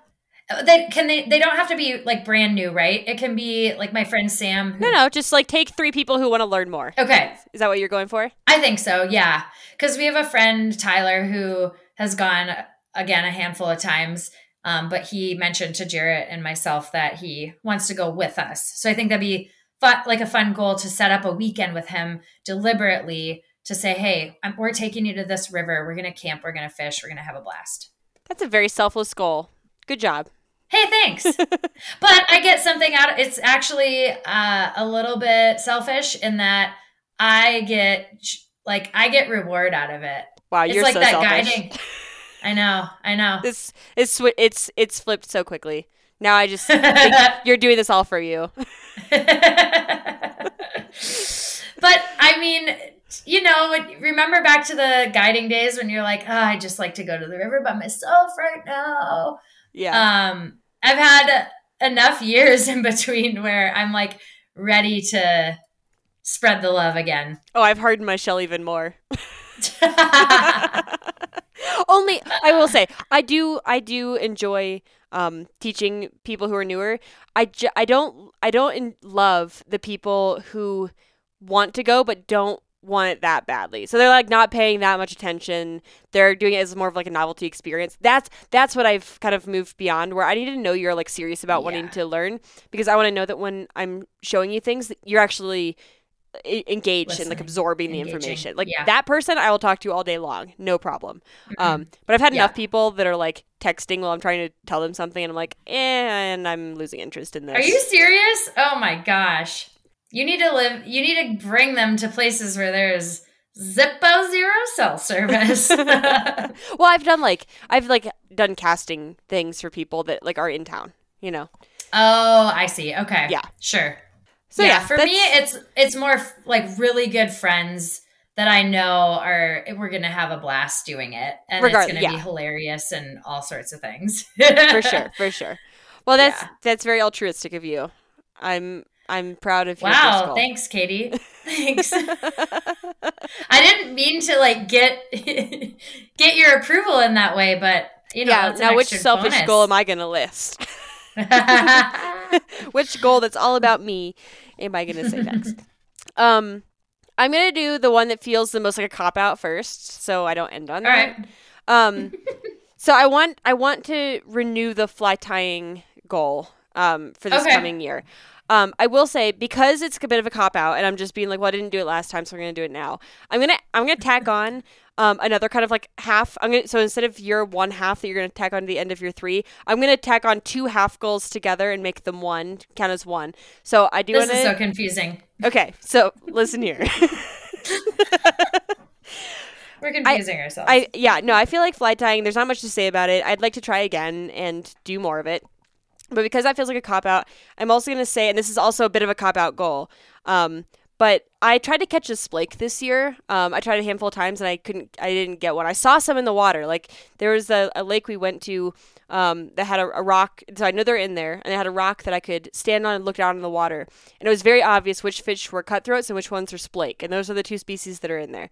they can they they don't have to be like brand new, right? It can be like my friend Sam. Who, no, no, just like take three people who want to learn more. Okay, is that what you're going for? I think so. Yeah, because we have a friend Tyler who has gone again a handful of times, um, but he mentioned to Jarrett and myself that he wants to go with us. So I think that'd be fun, like a fun goal to set up a weekend with him deliberately to say, "Hey, I'm, we're taking you to this river. We're gonna camp. We're gonna fish. We're gonna have a blast." That's a very selfless goal. Good job. Hey, thanks. but I get something out of it's actually uh, a little bit selfish in that I get like I get reward out of it. Wow, you're it's like so that selfish. guiding. I know, I know. This is it's it's flipped so quickly. Now I just you're doing this all for you. but I mean, you know, remember back to the guiding days when you're like, oh, I just like to go to the river by myself right now. Yeah. Um, I've had enough years in between where I'm like ready to spread the love again. Oh, I've hardened my shell even more. Only I will say I do I do enjoy um, teaching people who are newer. I, ju- I don't I don't in- love the people who want to go but don't want it that badly. So they're like not paying that much attention. They're doing it as more of like a novelty experience. That's that's what I've kind of moved beyond where I need to know you're like serious about yeah. wanting to learn because I want to know that when I'm showing you things you're actually engaged Listening, and like absorbing engaging. the information. Like yeah. that person I will talk to all day long, no problem. Mm-hmm. Um but I've had yeah. enough people that are like texting while I'm trying to tell them something and I'm like, eh, and I'm losing interest in this. Are you serious? Oh my gosh. You need to live, you need to bring them to places where there's Zippo zero cell service. well, I've done like, I've like done casting things for people that like are in town, you know? Oh, I see. Okay. Yeah. Sure. So yeah, yeah for me, it's, it's more like really good friends that I know are we're gonna have a blast doing it, and Regard- it's gonna yeah. be hilarious and all sorts of things. for sure, for sure. Well, that's yeah. that's very altruistic of you. I'm I'm proud of you. Wow, thanks, Katie. Thanks. I didn't mean to like get get your approval in that way, but you know, yeah. Now, which selfish bonus. goal am I going to list? which goal that's all about me am I going to say next? Um, I'm going to do the one that feels the most like a cop out first, so I don't end on all that. Right. Um, so I want I want to renew the fly tying goal um for this okay. coming year. Um, I will say because it's a bit of a cop out, and I'm just being like, well, I didn't do it last time, so I'm gonna do it now. I'm gonna I'm gonna tack on um, another kind of like half. I'm gonna so instead of your one half that you're gonna tack on to the end of your three, I'm gonna tack on two half goals together and make them one, count as one. So I do. This wanna, is so confusing. Okay, so listen here. We're confusing ourselves. I yeah no I feel like fly tying. There's not much to say about it. I'd like to try again and do more of it, but because that feels like a cop out, I'm also gonna say, and this is also a bit of a cop out goal. Um, but I tried to catch a splake this year. Um, I tried a handful of times and I couldn't. I didn't get one. I saw some in the water. Like there was a, a lake we went to um, that had a, a rock. So I know they're in there, and they had a rock that I could stand on and look down in the water. And it was very obvious which fish were cutthroats and which ones are splake. And those are the two species that are in there.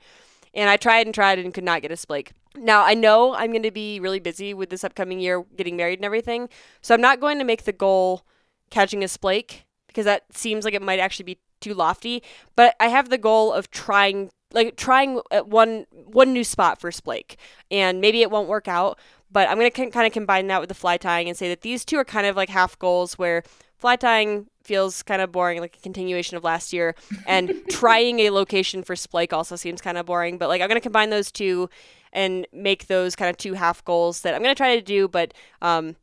And I tried and tried and could not get a splake. Now I know I'm going to be really busy with this upcoming year, getting married and everything. So I'm not going to make the goal catching a splake because that seems like it might actually be too lofty. But I have the goal of trying like trying at one one new spot for splake, and maybe it won't work out. But I'm gonna kind of combine that with the fly tying and say that these two are kind of like half goals where fly tying feels kind of boring, like a continuation of last year, and trying a location for splake also seems kind of boring. But like I'm gonna combine those two and make those kind of two half goals that I'm gonna try to do, but um,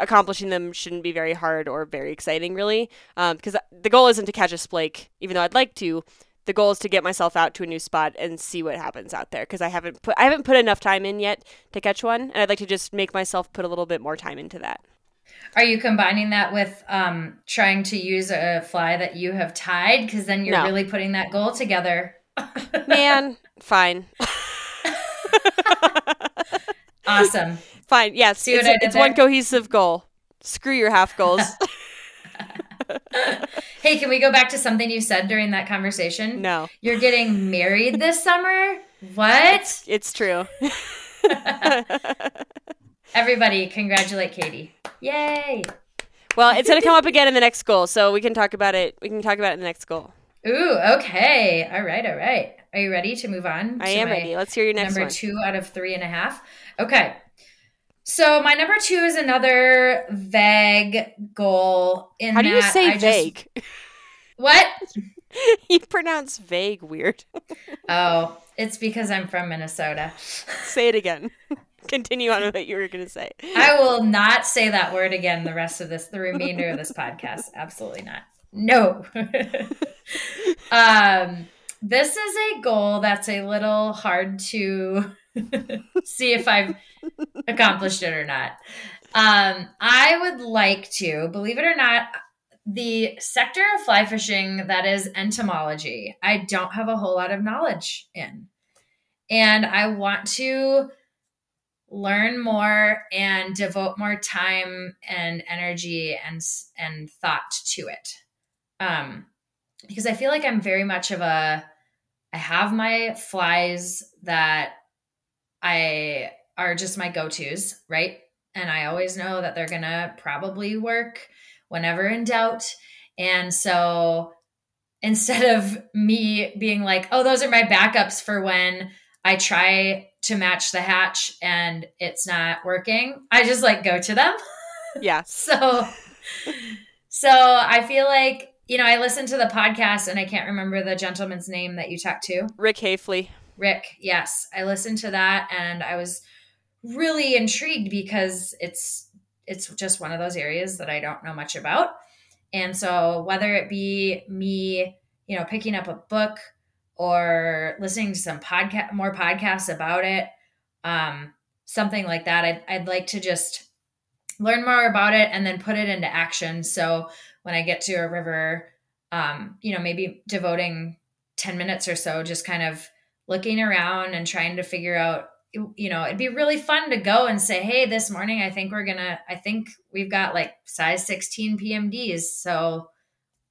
accomplishing them shouldn't be very hard or very exciting, really. Because um, the goal isn't to catch a splake, even though I'd like to. The goal is to get myself out to a new spot and see what happens out there. Because I haven't put I haven't put enough time in yet to catch one, and I'd like to just make myself put a little bit more time into that. Are you combining that with um, trying to use a fly that you have tied? Because then you're No. really putting that goal together. Man, fine, Awesome. fine. Yes, See it's, it's one cohesive goal. Screw your half goals. Hey, can we go back to something you said during that conversation? no, You're getting married this summer? What? it's true. Everybody, congratulate Katie. Yay. Well, it's gonna come up again in the next goal, so we can talk about it. We can talk about it in the next goal. Ooh, okay. All right, all right. Are you ready to move on? I am ready. Let's hear your next one. number one. two out of three and a half. Okay. So my number two is another vague goal. In How do you say I just- vague? what? you pronounce vague weird. Oh, it's because I'm from Minnesota. say it again. Continue on with what you were going to say. I will not say that word again the rest of this, the remainder of this podcast. Absolutely not. No. um, this is a goal that's a little hard to see if I've accomplished it or not. Um, I would like to, believe it or not, the sector of fly fishing that is entomology, I don't have a whole lot of knowledge in. And I want to learn more and devote more time and energy and and thought to it. Um because i feel like i'm very much of a i have my flies that i are just my go-to's right? And i always know that they're gonna probably work whenever in doubt. And so instead of me being like oh those are my backups for when i try to match the hatch and it's not working. I just like go to them. Yeah. so so i feel like you know i listened to the podcast and i can't remember the gentleman's name that you talked to. Rick Hafele. rick yes. I listened to that and i was really intrigued because it's it's just one of those areas that i don't know much about. And so whether it be me you know picking up a book or listening to some podcast more podcasts about it um something like that. I'd, I'd like to just learn more about it and then put it into action. So when i get to a river um you know maybe devoting 10 minutes or so just kind of looking around and trying to figure out you know it'd be really fun to go and say hey this morning i think we're gonna i think we've got like size 16 pmds so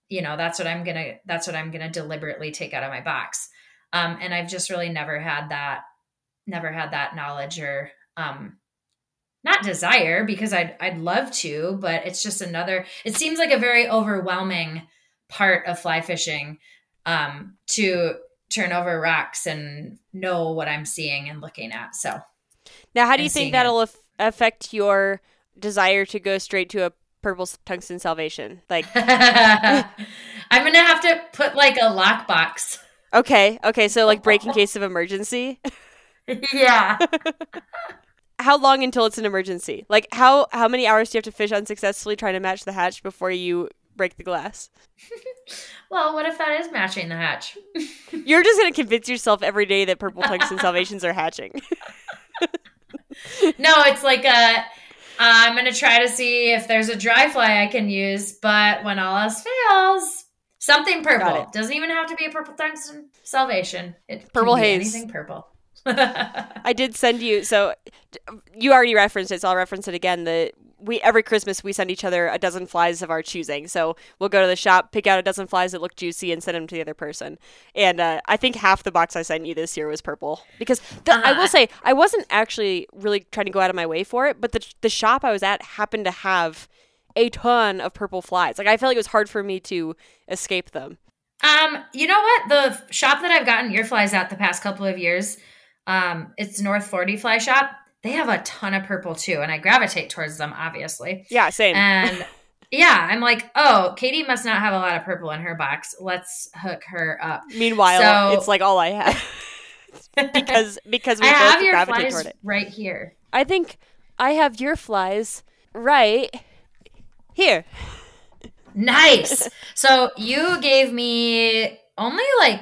you know that's what i'm gonna that's what i'm gonna deliberately take out of my box um, and i've just really never had that never had that knowledge or um, not desire because I'd I'd love to, but it's just another. It seems like a very overwhelming part of fly fishing um, to turn over rocks and know what I'm seeing and looking at. So Now, how do you think that'll af- affect your desire to go straight to a purple tungsten salvation? Like, I'm gonna have to put like a lockbox. okay, okay, so like break in case of emergency. yeah. How long until it's an emergency? Like how how many hours do you have to fish unsuccessfully trying to match the hatch before you break the glass? Well, what if that is matching the hatch? You're just gonna convince yourself every day that purple tungsten salvations are hatching. no, it's like a. I'm gonna try to see if there's a dry fly I can use, but when all else fails, something purple it. doesn't even have to be a purple tungsten salvation. It Purple haze. anything purple. I did send you so you already referenced it, so I'll reference it again. The we every Christmas we send each other a dozen flies of our choosing. So we'll go to the shop, pick out a dozen flies that look juicy, and send them to the other person. And uh, I think half the box I sent you this year was purple because the, I will Uh-huh. say I wasn't actually really trying to go out of my way for it, but the the shop I was at happened to have a ton of purple flies. Like I felt like it was hard for me to escape them. Um, you know what? The shop that I've gotten ear flies at the past couple of years, um, it's North Forty Fly Shop. They have a ton of purple too, and I gravitate towards them, obviously. Yeah, same. And yeah, I'm like, oh, Katie must not have a lot of purple in her box. Let's hook her up. Meanwhile, so- it's like all I have because because we I both have your gravitate flies toward it. right here. I think I have your flies right here. Nice. so you gave me only like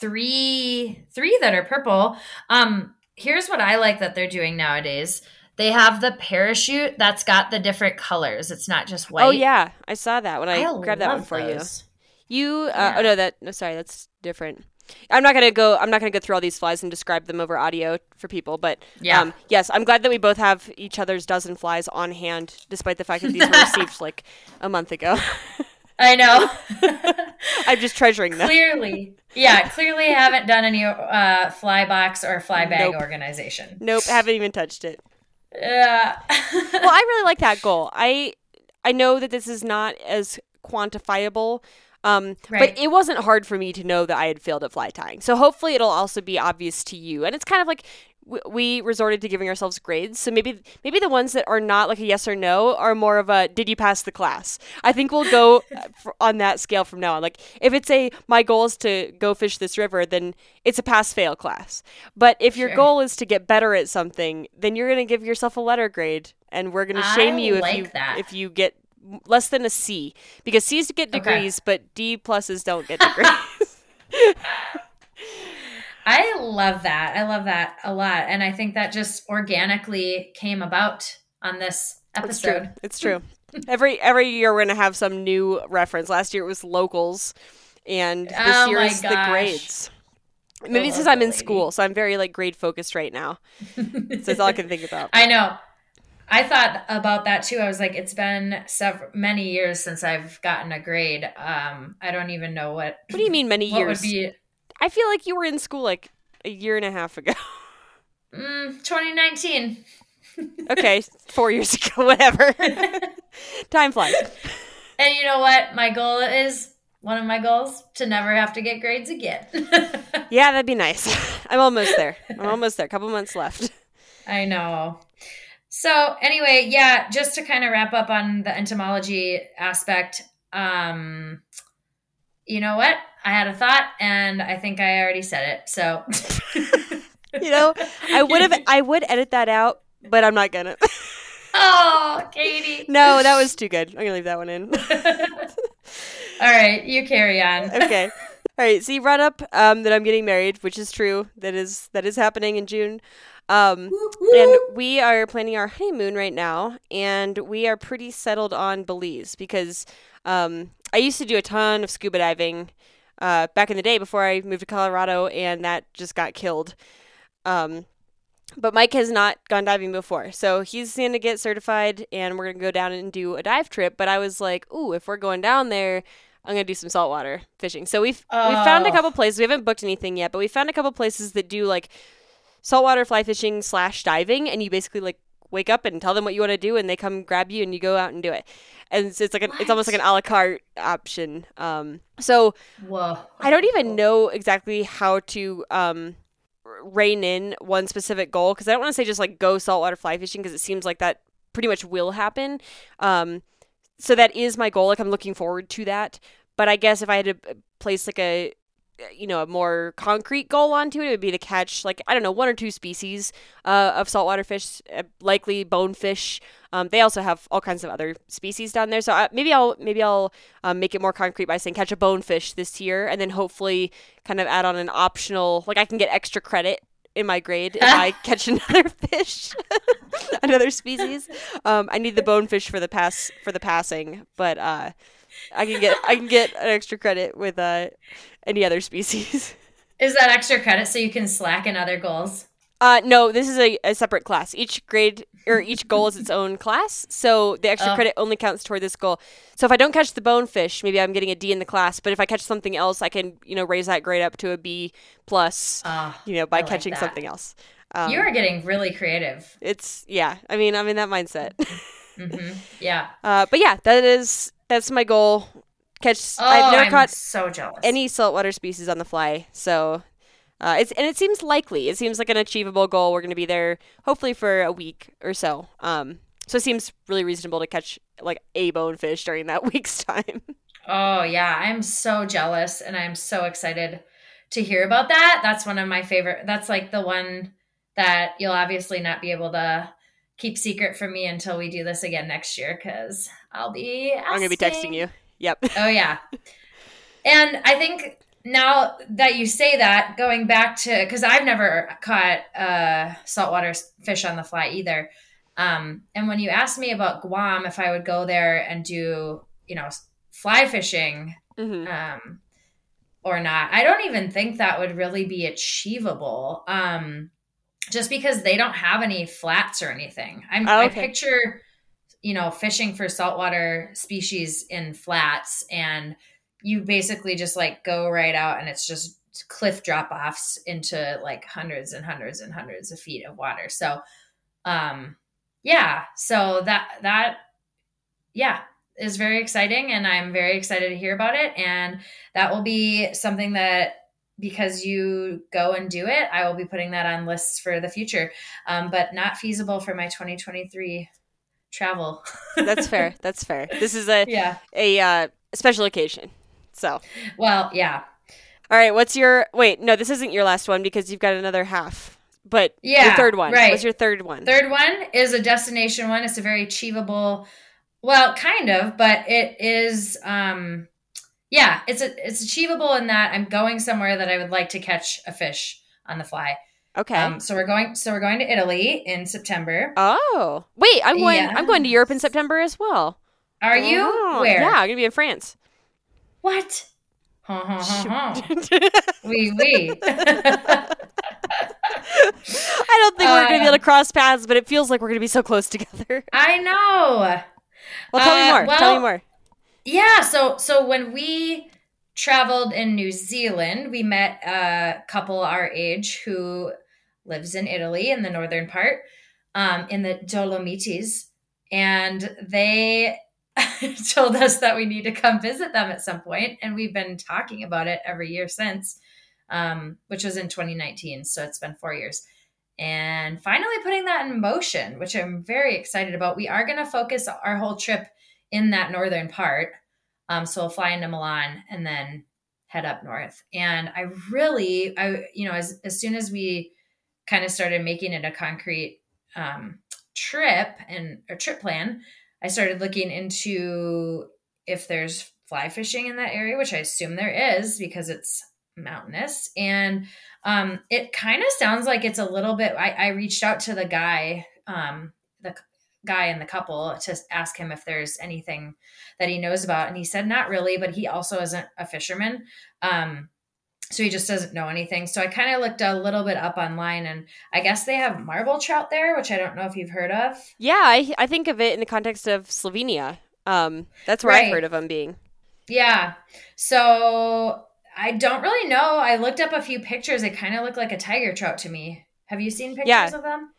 three three that are purple. Um here's what I like that they're doing nowadays. They have the parachute that's got the different colors. It's not just white. Oh yeah, I saw that when I, I grabbed that one for those. you. You uh, Yeah. oh no that no sorry that's different. I'm not gonna go. I'm not gonna go through all these flies and describe them over audio for people. But Yeah. um, yes, I'm glad that we both have each other's dozen flies on hand, despite the fact that these were received like a month ago. I know. I'm just treasuring them. clearly. Yeah, clearly haven't done any uh fly box or fly bag Nope. organization. Nope, haven't even touched it. Yeah. well, I really like that goal. I I know that this is not as quantifiable, um, Right. but it wasn't hard for me to know that I had failed at fly tying. So hopefully it'll also be obvious to you. And it's kind of like we resorted to giving ourselves grades. So maybe maybe the ones that are not like a yes or no are more of a did you pass the class? I think we'll go uh, on that scale from now on. Like if it's a my goal is to go fish this river, then it's a pass fail class. But if your goal is to get better at something, then you're going to give yourself a letter grade and we're going to shame I you if you that. if you get less than a C because C's get Okay. degrees but D pluses don't get degrees. I love that. I love that a lot. And I think that just organically came about on this It's true. episode. It's true. every every year we're going to have some new reference. Last year it was locals and this Oh year is the grades. Maybe because I'm in lady. school, so I'm very like grade focused right now. So that's all I can think about. I know. I thought about that too. I was like, it's been several many years since I've gotten a grade. Um, I don't even know what. What do you mean many What years? would be I feel like you were in school like a year and a half ago. mm, 2019? okay, four years ago, whatever. Time flies. And you know what? My goal is one of my goals to never have to get grades again. Yeah, that'd be nice. I'm almost there. I'm almost there. A couple months left. I know. So anyway, yeah, just to kind of wrap up on the entomology aspect, um, you know what? I had a thought, and I think I already said it. So, You know, I would have. I would edit that out, but I'm not gonna. oh, Katie. no, that was too good. I'm gonna leave that one in. All right, you carry on. okay. All right. So you brought up um, that I'm getting married, which is true. That is that is happening in June. Um, and we are planning our honeymoon right now, and we are pretty settled on Belize because um, I used to do a ton of scuba diving uh, back in the day before I moved to Colorado, and that just got killed. Um, but Mike has not gone diving before, so he's going to get certified, and we're going to go down and do a dive trip. But I was like, ooh, if we're going down there, I'm gonna do some saltwater fishing. So we've we found a Oh. couple places. We haven't booked anything yet, but we found a couple places that do like saltwater fly fishing slash diving, and you basically like wake up and tell them what you want to do, and they come grab you, and you go out and do it. And it's, it's like a, it's almost like an a la carte option. Um, so Whoa. I don't even know exactly how to um, rein in one specific goal because I don't want to say just like go saltwater fly fishing because it seems like that pretty much will happen. Um, so that is my goal. Like I'm looking forward to that. But I guess if I had to uh, place like a you know a more concrete goal onto it, it would be to catch like I don't know one or two species uh, of saltwater fish, uh, likely bonefish. Um, they also have all kinds of other species down there. So uh, maybe I'll maybe I'll um, make it more concrete by saying catch a bonefish this year, and then hopefully kind of add on an optional like I can get extra credit in my grade if I catch another fish, another species. Um, I need the bonefish for the pass for the passing, but uh, I can get I can get an extra credit with uh, any other species. Is that extra credit so you can slack in other goals? Uh, no, this is a, a separate class. Each grade or each goal is its own class, so the extra Oh. credit only counts toward this goal. So if I don't catch the bonefish, maybe I'm getting a D in the class. But if I catch something else, I can you know raise that grade up to a B plus. Ah, you know by like catching that. something else. Um, you are getting really creative. it's yeah. I mean I'm in that mindset. hmm Yeah. uh, but yeah, that is that's my goal. Catch. Oh, I've never I'm caught so jealous. any saltwater species on the fly. So uh, it's and it seems likely. It seems like an achievable goal. We're going to be there hopefully for a week or so. Um, so it seems really reasonable to catch like a bonefish during that week's time. Oh yeah, I'm so jealous and I'm so excited to hear about that. That's one of my favorite. That's like the one that you'll obviously not be able to keep secret from me until we do this again next year cuz I'll be I'm going to be texting you. Yep. Oh yeah. And I think now that you say that, going back to because I've never caught uh, saltwater fish on the fly either. Um, and when you asked me about Guam, if I would go there and do, you know, fly fishing hmm um, or not, I don't even think that would really be achievable. Um, just because they don't have any flats or anything. I'm, Oh, I picture, you know, fishing for saltwater species in flats, and you basically just like go right out, and it's just cliff drop offs into like hundreds and hundreds and hundreds of feet of water. So, um, yeah, so that that yeah is very exciting, and I'm very excited to hear about it, and that will be something that because you go and do it, I will be putting that on lists for the future, um, but not feasible for my 2023 travel. That's fair. That's fair. This is a yeah. a uh, special occasion. So, Well, yeah. all right. What's your wait? No, this isn't your last one because you've got another half. But yeah, your third one. right. What's your third one? Third one is a destination one. It's a very achievable, well, kind of, but it is. Um, yeah, it's a, it's achievable in that I'm going somewhere that I would like to catch a fish on the fly. Okay. Um, so we're going. So we're going to Italy in September. oh, wait. I'm going. I'm going to Europe in September as well. Are you? Oh, Where? Yeah, I'm gonna be in France. What? Ha, ha, ha, ha. Oui, oui. I don't think we're gonna be able Uh, to cross paths, but it feels like we're gonna be so close together. I know. Well, tell me Uh, more. tell me more. Yeah, so so when we traveled in New Zealand, we met a couple our age who lives in Italy in the northern part, um, in the Dolomites, and they told us that we need to come visit them at some point, and we've been talking about it every year since, um, which was in 2019, so it's been four years. And finally putting that in motion, which I'm very excited about. We are going to focus our whole trip in that northern part. Um, so we'll fly into Milan and then head up north. And I really, I you know, as as soon as we kind of started making it a concrete um, trip and a trip plan, I started looking into if there's fly fishing in that area, which I assume there is because it's mountainous. And um, it kind of sounds like it's a little bit. I, I reached out to the guy, um, guy in the couple, to ask him if there's anything that he knows about, and he said not really, but he also isn't a fisherman. Um, so he just doesn't know anything. So I kind of looked a little bit up online, and I guess they have marble trout there, which I don't know if you've heard of. Yeah, I I think of it in the context of Slovenia. Um, that's where Right. I've heard of them being. Yeah. So I don't really know. I looked up a few pictures. They kind of look like a tiger trout to me. Have you seen pictures Yeah. of them?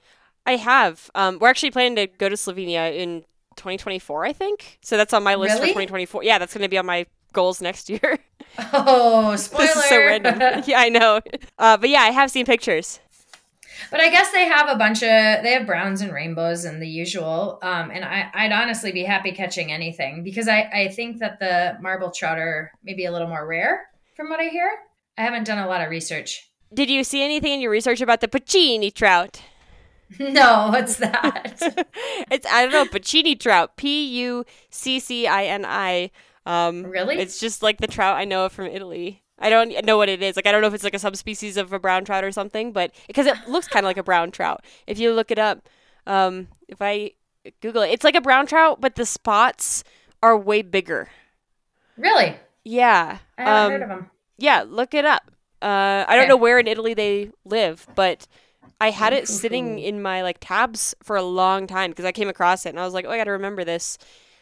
I have. Um, we're actually planning to go to Slovenia in 2024, I think. So that's on my list for 2024. Yeah, that's going to be on my goals next year. Oh, spoiler! this is so random. yeah, I know. Uh, but yeah, I have seen pictures. But I guess they have a bunch of they have browns and rainbows and the usual. Um, and I, I'd honestly be happy catching anything because I, I think that the marble trout are maybe a little more rare from what I hear. I haven't done a lot of research. Did you see anything in your research about the Puccini trout? No, what's that? it's I don't know Puccini trout. P U C C I N I. Um, Really? It's just like the trout I know from Italy. I don't know what it is. Like I don't know if it's like a subspecies of a brown trout or something, but because it looks kind of like a brown trout. If you look it up, um, if I Google it, it's like a brown trout, but the spots are way bigger. really? Yeah. I haven't um, heard of them. Yeah, look it up. Uh, I don't Okay. know where in Italy they live, but I had it sitting in my like tabs for a long time because I came across it and I was like, oh, I got to remember this.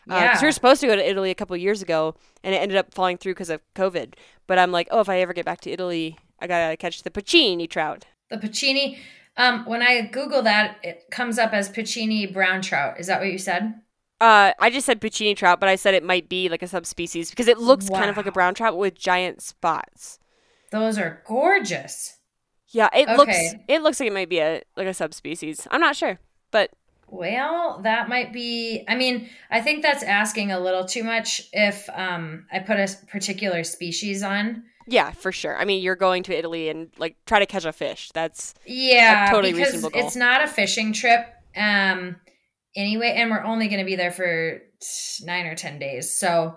Because we were supposed to go to Italy a couple years ago, and it ended up falling through because of COVID. But I'm like, oh, if I ever get back to Italy, I gotta catch the Puccini trout. The Puccini. Um, when I Google that, it comes up as Puccini brown trout. Is that what you said? Uh, I just said Puccini trout, but I said it might be like a subspecies because it looks kind of like a brown trout with giant spots. Those are gorgeous. Yeah, it looks it looks like it might be a like a subspecies. I'm not sure, but Well, that might be. I mean, I think that's asking a little too much if um, I put a particular species on. Yeah, for sure. I mean, you're going to Italy and like try to catch a fish. That's Yeah, totally because reasonable goal. it's not a fishing trip. Um, anyway, and we're only going to be there for nine or ten days, so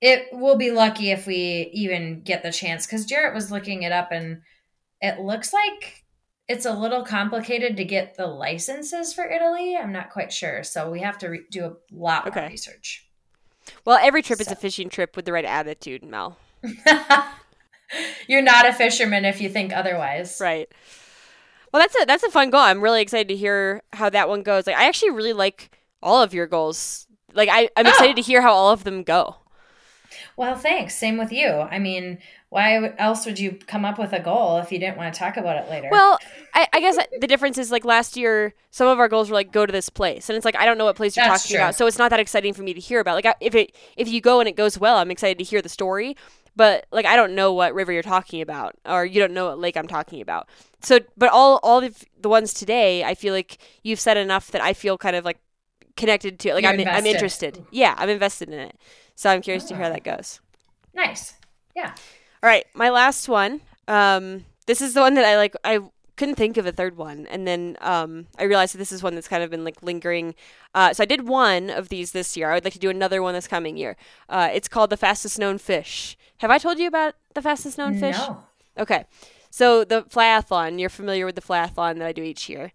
it will be lucky if we even get the chance. Because Jarrett was looking it up, and it looks like it's a little complicated to get the licenses for Italy. I'm not quite sure, so we have to re- do a lot more research. well, every trip is a fishing trip with the right attitude, Mel. You're not a fisherman if you think otherwise. Right. Well, that's a that's a fun goal. I'm really excited to hear how that one goes. Like, I actually really like all of your goals. Like, I I'm oh. excited Oh. to hear how all of them go. Well, thanks. Same with you. I mean, why else would you come up with a goal if you didn't want to talk about it later? Well, I, I guess uh, the difference is like last year, some of our goals were like go to this place, and it's like I don't know what place you're That's talking true. about, so it's not that exciting for me to hear about. Like I, if it if you go and it goes well, I'm excited to hear the story, but like I don't know what river you're talking about, or you don't know what lake I'm talking about. So, but all all of the ones today, I feel like you've said enough that I feel kind of like connected to it. Like You're I'm I'm interested. Yeah, I'm invested in it. So I'm curious to hear how that goes. nice. Yeah. All right, my last one. Um, this is the one that I like. I couldn't think of a third one, and then um, I realized that this is one that's kind of been like lingering. Uh, so I did one of these this year. I would like to do another one this coming year. Uh, it's called the fastest known fish. Have I told you about the fastest known fish? No. Okay. So the flyathlon, you're familiar with the flyathlon that I do each year.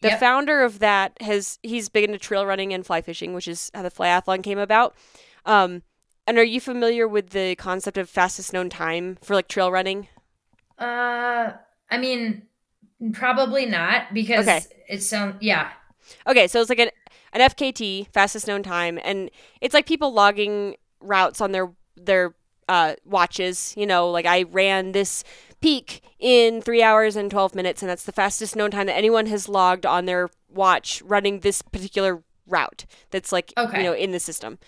The Yep. founder of that has he's big into trail running and fly fishing, which is how the flyathlon came about. Um, and are you familiar with the concept of fastest known time for like trail running? Uh, I mean, probably not because Okay. it sounds. Yeah. Okay, so it's like an an FKT, fastest known time, and it's like people logging routes on their their uh, watches. You know, like I ran this peak in three hours and twelve minutes, and that's the fastest known time that anyone has logged on their watch running this particular route. That's like Okay. you know in the system,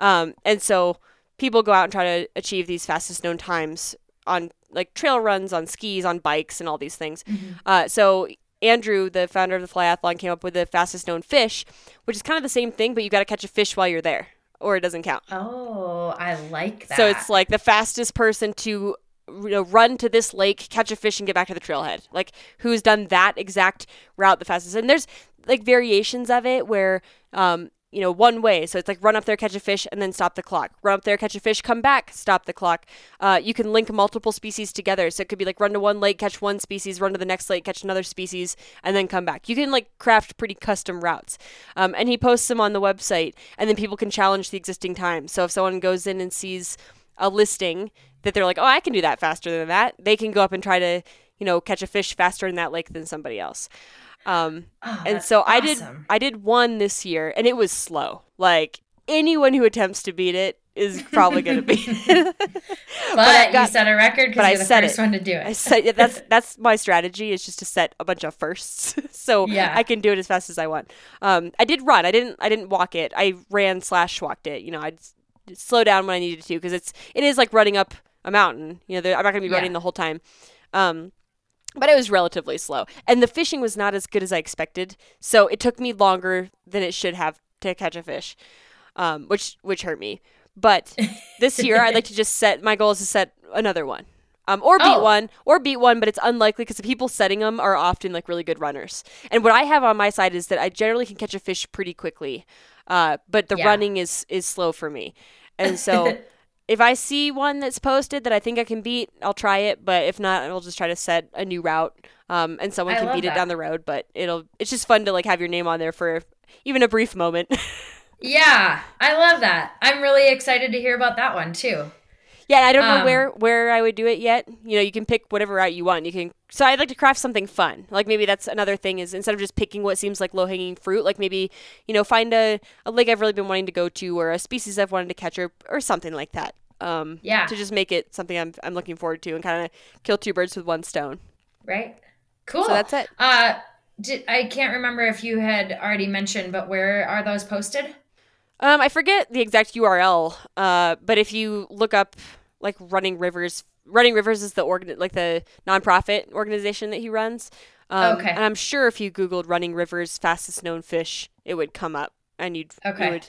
um, and so people go out and try to achieve these fastest known times on like trail runs, on skis, on bikes, and all these things. Uh, so Andrew, the founder of the Flyathlon, came up with the fastest known fish, which is kind of the same thing, but you got to catch a fish while you're there, or it doesn't count. Oh, I like that. So it's like the fastest person to you know run to this lake, catch a fish, and get back to the trailhead. Like who's done that exact route the fastest? And there's like variations of it where um you know one way. So it's like run up there catch a fish and then stop the clock. Run up there catch a fish come back stop the clock. Uh, you can link multiple species together. So it could be like run to one lake catch one species run to the next lake catch another species and then come back. You can like craft pretty custom routes. Um, and he posts them on the website and then people can challenge the existing time. So if someone goes in and sees a listing that they're like, oh, I can do that faster than that. They can go up and try to, you know, catch a fish faster in that lake than somebody else. Um, Oh, and so I did. I did one this year, and it was slow. Like anyone who attempts to beat it is probably going to beat it. But, I got- you set a record but I because you're the set first it. one to do it. I said yeah, that's that's my strategy is just to set a bunch of firsts, so Yeah. I can do it as fast as I want. Um, I did run. I didn't. I didn't walk it. I ran slash walked it. You know, I'd slow down when I needed to because it's it is like running up a mountain. You know, I'm not going to be Yeah. running the whole time. Um, but it was relatively slow, and the fishing was not as good as I expected. So it took me longer than it should have to catch a fish, um, which which hurt me. But this year, I'd like to just set my goal is to set another one. Um, or beat Oh. one, or beat one, but it's unlikely because the people setting them are often like really good runners. And what I have on my side is that I generally can catch a fish pretty quickly, uh, but the Yeah. running is is slow for me. And so, if I see one that's posted that I think I can beat, I'll try it. But if not, I'll just try to set a new route, um, and someone I can beat it down the road. But it'll it's just fun to like have your name on there for even a brief moment. Yeah, I love that. I'm really excited to hear about that one too. Yeah, I don't know Um, where where I would do it yet. You know, you can pick whatever route you want. You can. So I'd like to craft something fun. Like maybe that's another thing is instead of just picking what seems like low hanging fruit, like maybe you know find a a lake I've really been wanting to go to or a species I've wanted to catch or or something like that. Um, Yeah. To just make it something I'm I'm looking forward to and kind of kill two birds with one stone. Right? Cool. So that's it. Uh, did, I can't remember if you had already mentioned, but where are those posted? Um, I forget the exact URL. Uh, but if you look up like Running Rivers, Running Rivers is the organ like the nonprofit organization that he runs. Um, Okay. And I'm sure if you Googled Running Rivers fastest known fish, it would come up, and you'd Okay. you would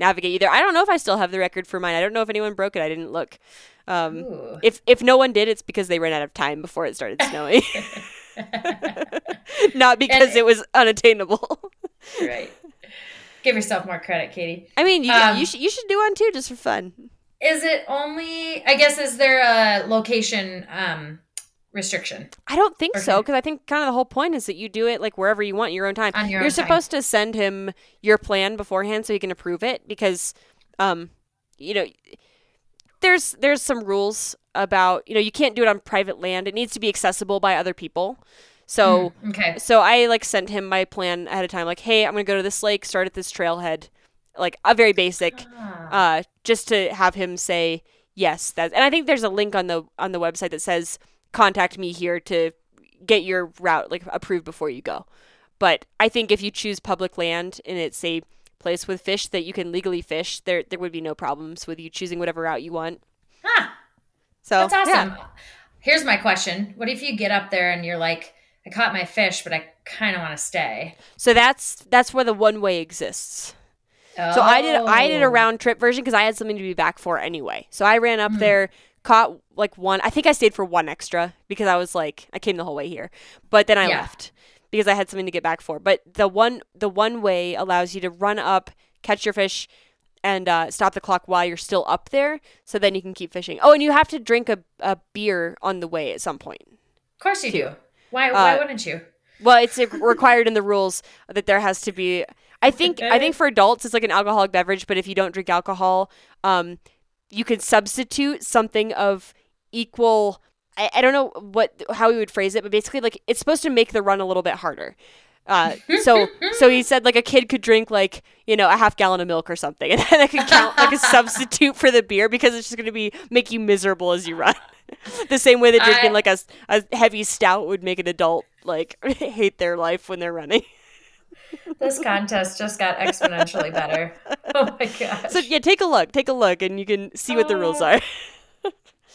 navigate you there. I don't know if I still have the record for mine. I don't know if anyone broke it. I didn't look. Um, Ooh. if if no one did, it's because they ran out of time before it started snowing, not because And- it was unattainable. right. Give yourself more credit, Katie. I mean, you, Um, you should you should do one too, just for fun. Is it only? I guess is there a location um restriction I don't think so because I think kind of the whole point is that you do it like wherever you want, your own time. On your You're own time. supposed to send him your plan beforehand so he can approve it because, um, you know, there's there's some rules about you know you can't do it on private land. It needs to be accessible by other people. So Okay. so I like sent him my plan ahead of time, like, hey, I'm gonna go to this lake, start at this trailhead, like a very basic, Ah. uh, just to have him say yes. That and I think there's a link on the on the website that says contact me here to get your route like approved before you go. But I think if you choose public land and it's a place with fish that you can legally fish, there there would be no problems with you choosing whatever route you want. Huh. So That's awesome. yeah. Here's my question: What if you get up there and you're like, "I caught my fish, but I kind of want to stay." So that's that's where the one way exists. So I did I did a Oh. round trip version because I had something to be back for anyway. So I ran up Hmm. there, caught like one. I think I stayed for one extra because I was like I came the whole way here, but then I Yeah. left because I had something to get back for. But the one the one way allows you to run up, catch your fish, and uh, stop the clock while you're still up there. So then you can keep fishing. Oh, and you have to drink a, a beer on the way at some point. Of course you do. Why? Why Uh, wouldn't you? Well, it's required in the rules that there has to be. I think I think for adults it's like an alcoholic beverage, but if you don't drink alcohol, um, you can substitute something of equal. I, I don't know what how we would phrase it, but basically like it's supposed to make the run a little bit harder. Uh, so so he said like a kid could drink like you know a half gallon of milk or something, and then it could count like a substitute for the beer because it's just going to be make you miserable as you run. the same way that drinking I- like a heavy stout would make an adult like hate their life when they're running. This contest just got exponentially better. Oh my gosh. So yeah, take a look, take a look, and you can see what the rules Oh. are.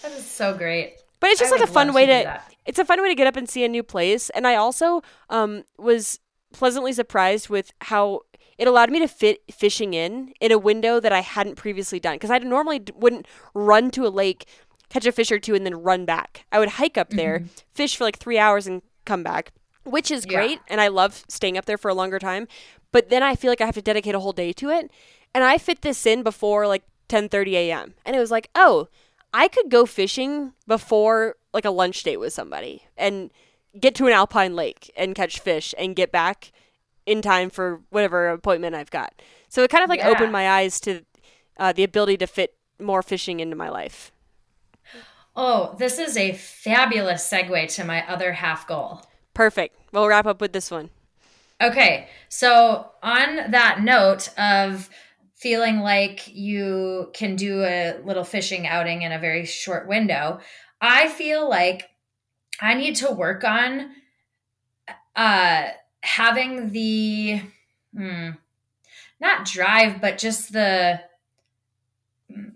that is so great. But it's just I like a fun way to to. It's a fun way to get up and see a new place, and I also um was pleasantly surprised with how it allowed me to fit fishing in in a window that I hadn't previously done because I normally d- wouldn't run to a lake, catch a fish or two, and then run back. I would hike up there, fish for like three hours, and come back, which is Mm-hmm. Yeah. great, and I love staying up there for a longer time. But then I feel like I have to dedicate a whole day to it, and I fit this in before like 10:30 a.m. and it was like, oh, I could go fishing before like a lunch date with somebody and get to an alpine lake and catch fish and get back in time for whatever appointment I've got. So it kind of like Yeah. opened my eyes to uh, the ability to fit more fishing into my life. Oh, this is a fabulous segue to my other half goal. Perfect. We'll wrap up with this one. Okay, so on that note of feeling like you can do a little fishing outing in a very short window, I feel like I need to work on uh having the hmm, not drive but just the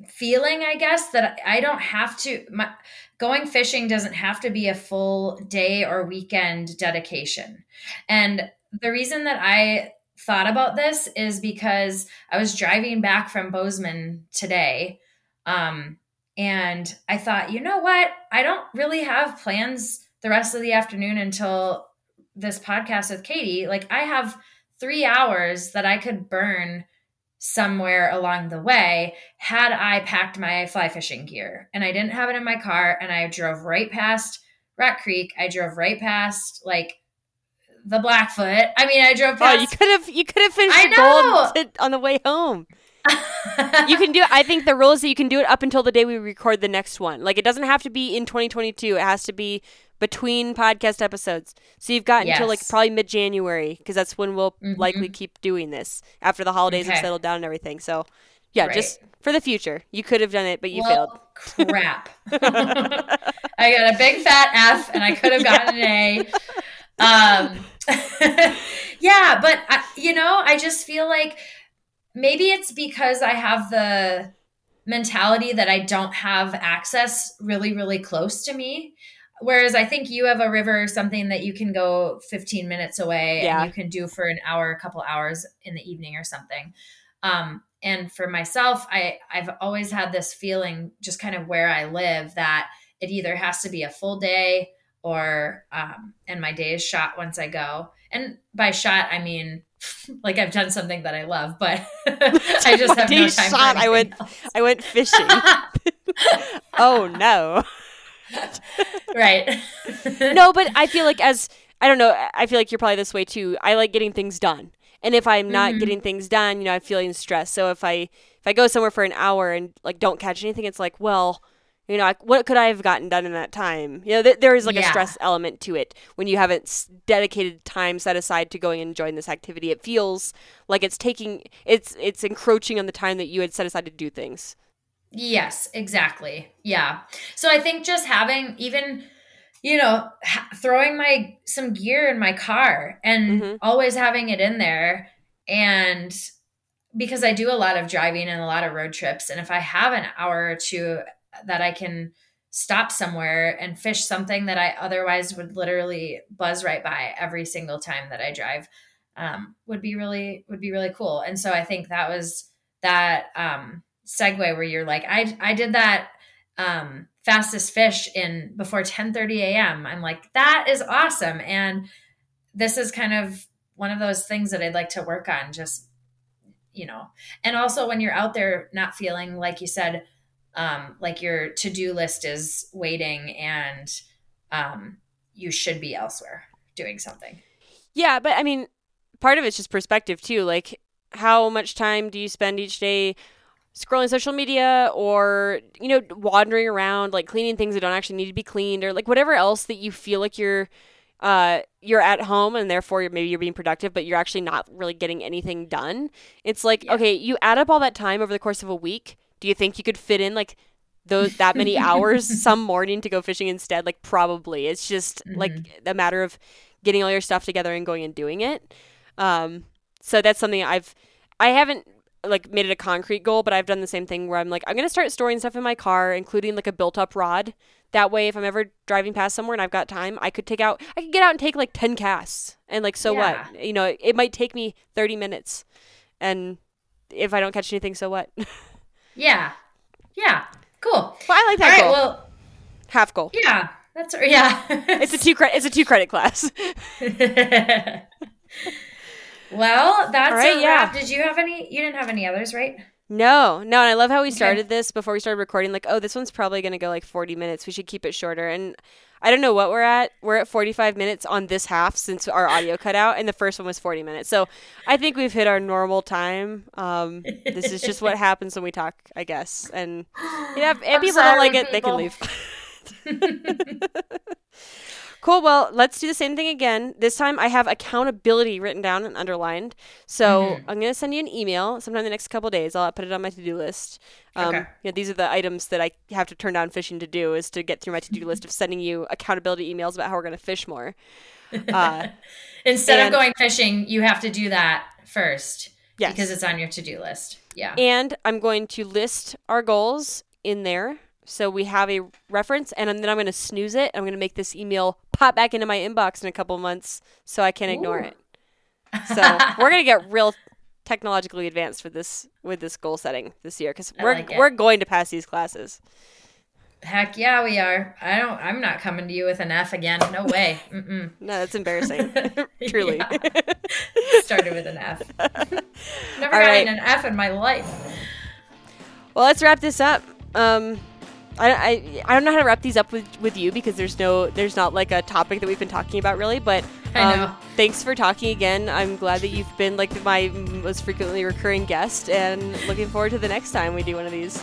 feeling I guess that I don't have to my going fishing doesn't have to be a full day or weekend dedication. And the reason that I thought about this is because I was driving back from Bozeman today. Um, And I thought, you know what? I don't really have plans the rest of the afternoon until this podcast with Katie. Like, I have three hours that I could burn somewhere along the way had I packed my fly fishing gear. And I didn't have it in my car. And I drove right past Rat Creek. I drove right past like the Blackfoot. I mean, I drove past. Oh, you could have you could have finished I your goal to- on the way home. You can do. it. I think the rule is that you can do it up until the day we record the next one. Like it doesn't have to be in 2022. It has to be between podcast episodes. So you've got until like probably mid January because that's when we'll likely keep doing this after the holidays have Okay. settled down and everything. So yeah, Right. just for the future, you could have done it, but you well, crap. I got a big fat F and I could have gotten an A. Um, yeah, but I, you know, I just feel like maybe it's because I have the mentality that I don't have access really, really close to me. Whereas I think you have a river something that you can go 15 minutes away Yeah. and you can do for an hour, a couple hours in the evening or something. Um, and for myself, I, I've always had this feeling just kind of where I live that it either has to be a full day or, um, and my day is shot once I go. And by shot, I mean, like I've done something that I love, but I just have no time shot, I went- else. I went fishing. oh no. Right. no, but I feel like as I don't know, I feel like you're probably this way too. I like getting things done. And if I'm not Mhm. getting things done, you know, I'm feeling stressed. So if I if I go somewhere for an hour and like don't catch anything, it's like, well, you know, I, what could I have gotten done in that time? You know, th- there is like a stress element to it when you haven't s- dedicated time set aside to going and enjoying this activity. It feels like it's taking it's it's encroaching on the time that you had set aside to do things. Yes, exactly. Yeah. So I think just having even you know ha- throwing my some gear in my car and Mhm. always having it in there and because I do a lot of driving and a lot of road trips and if I have an hour or two that I can stop somewhere and fish something that I otherwise would literally buzz right by every single time that I drive um, would be really would be really cool. And so I think that was that um, segue where you're like, I I did that um, fastest fish in before 10:30 a.m. I'm like, that is awesome, and this is kind of one of those things that I'd like to work on. Just you know, and also when you're out there not feeling like you said, um, like your to do list is waiting and um, you should be elsewhere doing something. Yeah, but I mean, part of it's just perspective too. Like, how much time do you spend each day scrolling social media or, you know, wandering around, like cleaning things that don't actually need to be cleaned or like whatever else that you feel like you're uh you're at home and therefore you're, maybe you're being productive but you're actually not really getting anything done. It's like, Yeah. okay, you add up all that time over the course of a week. Do you think you could fit in like those that many hours some morning to go fishing instead? Like probably. It's just like a matter of getting all your stuff together and going and doing it. Um, so that's something I've I haven't like made it a concrete goal, but I've done the same thing where I'm like I'm gonna start storing stuff in my car, including like a built up rod. That way, if I'm ever driving past somewhere and I've got time, I could take out I could get out and take like ten casts, and like so Yeah. what? You know, it, it might take me thirty minutes, and if I don't catch anything, so what? Yeah, yeah, cool. Well I like All that right, goal. well, Half goal. yeah, that's yeah. It's a two credit. It's a two credit class. well, that's All right, a yeah. wrap. Did you have any? You didn't have any others, right? No, no, and I love how we Okay. started this before we started recording. Like, oh, this one's probably gonna go like forty minutes. We should keep it shorter. And I don't know what we're at. We're at forty-five minutes on this half since our audio cut out, and the first one was forty minutes. So I think we've hit our normal time. Um, this is just what happens when we talk, I guess. And yeah, if people don't like sorry, it, they can leave. Cool. Well, let's do the same thing again. This time I have accountability written down and underlined. So Mm-hmm. I'm going to send you an email sometime the next couple days. I'll put it on my to do list. Um, Okay. know, these are the items that I have to turn down fishing to do is to get through my to do list of sending you accountability emails about how we're going to fish more. Uh, Instead And- of going fishing, you have to do that first yes. because it's on your to do list. Yeah. and I'm going to list our goals in there. So we have a reference, and then I'm going to snooze it. I'm going to make this email pop back into my inbox in a couple months so I can ignore Ooh. it. So we're gonna get real technologically advanced with this with this goal setting this year because we're like we're going to pass these classes. Heck yeah, we are. I don't. I'm not coming to you with an F again. No way. Mm-mm. No, that's embarrassing. Truly. Started with an F. Never All gotten right. an F in my life. Well, let's wrap this up. Um, I, I, I don't know how to wrap these up with, with you because there's no there's not like a topic that we've been talking about really. But I um, know. thanks for talking again. I'm glad that you've been like my most frequently recurring guest, and looking forward to the next time we do one of these.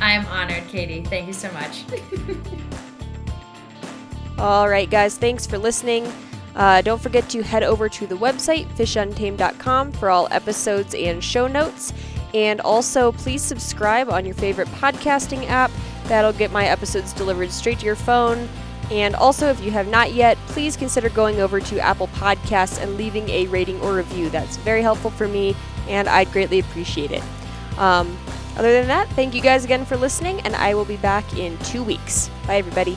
I am honored, Katie. Thank you so much. All right, guys, thanks for listening. Uh, don't forget to head over to the website, fishuntamed.com, for all episodes and show notes. And also, please subscribe on your favorite podcasting app. That'll get my episodes delivered straight to your phone. And also, if you have not yet, please consider going over to Apple Podcasts and leaving a rating or review. That's very helpful for me, and I'd greatly appreciate it. Um, other than that, thank you guys again for listening, and I will be back in two weeks. Bye, everybody.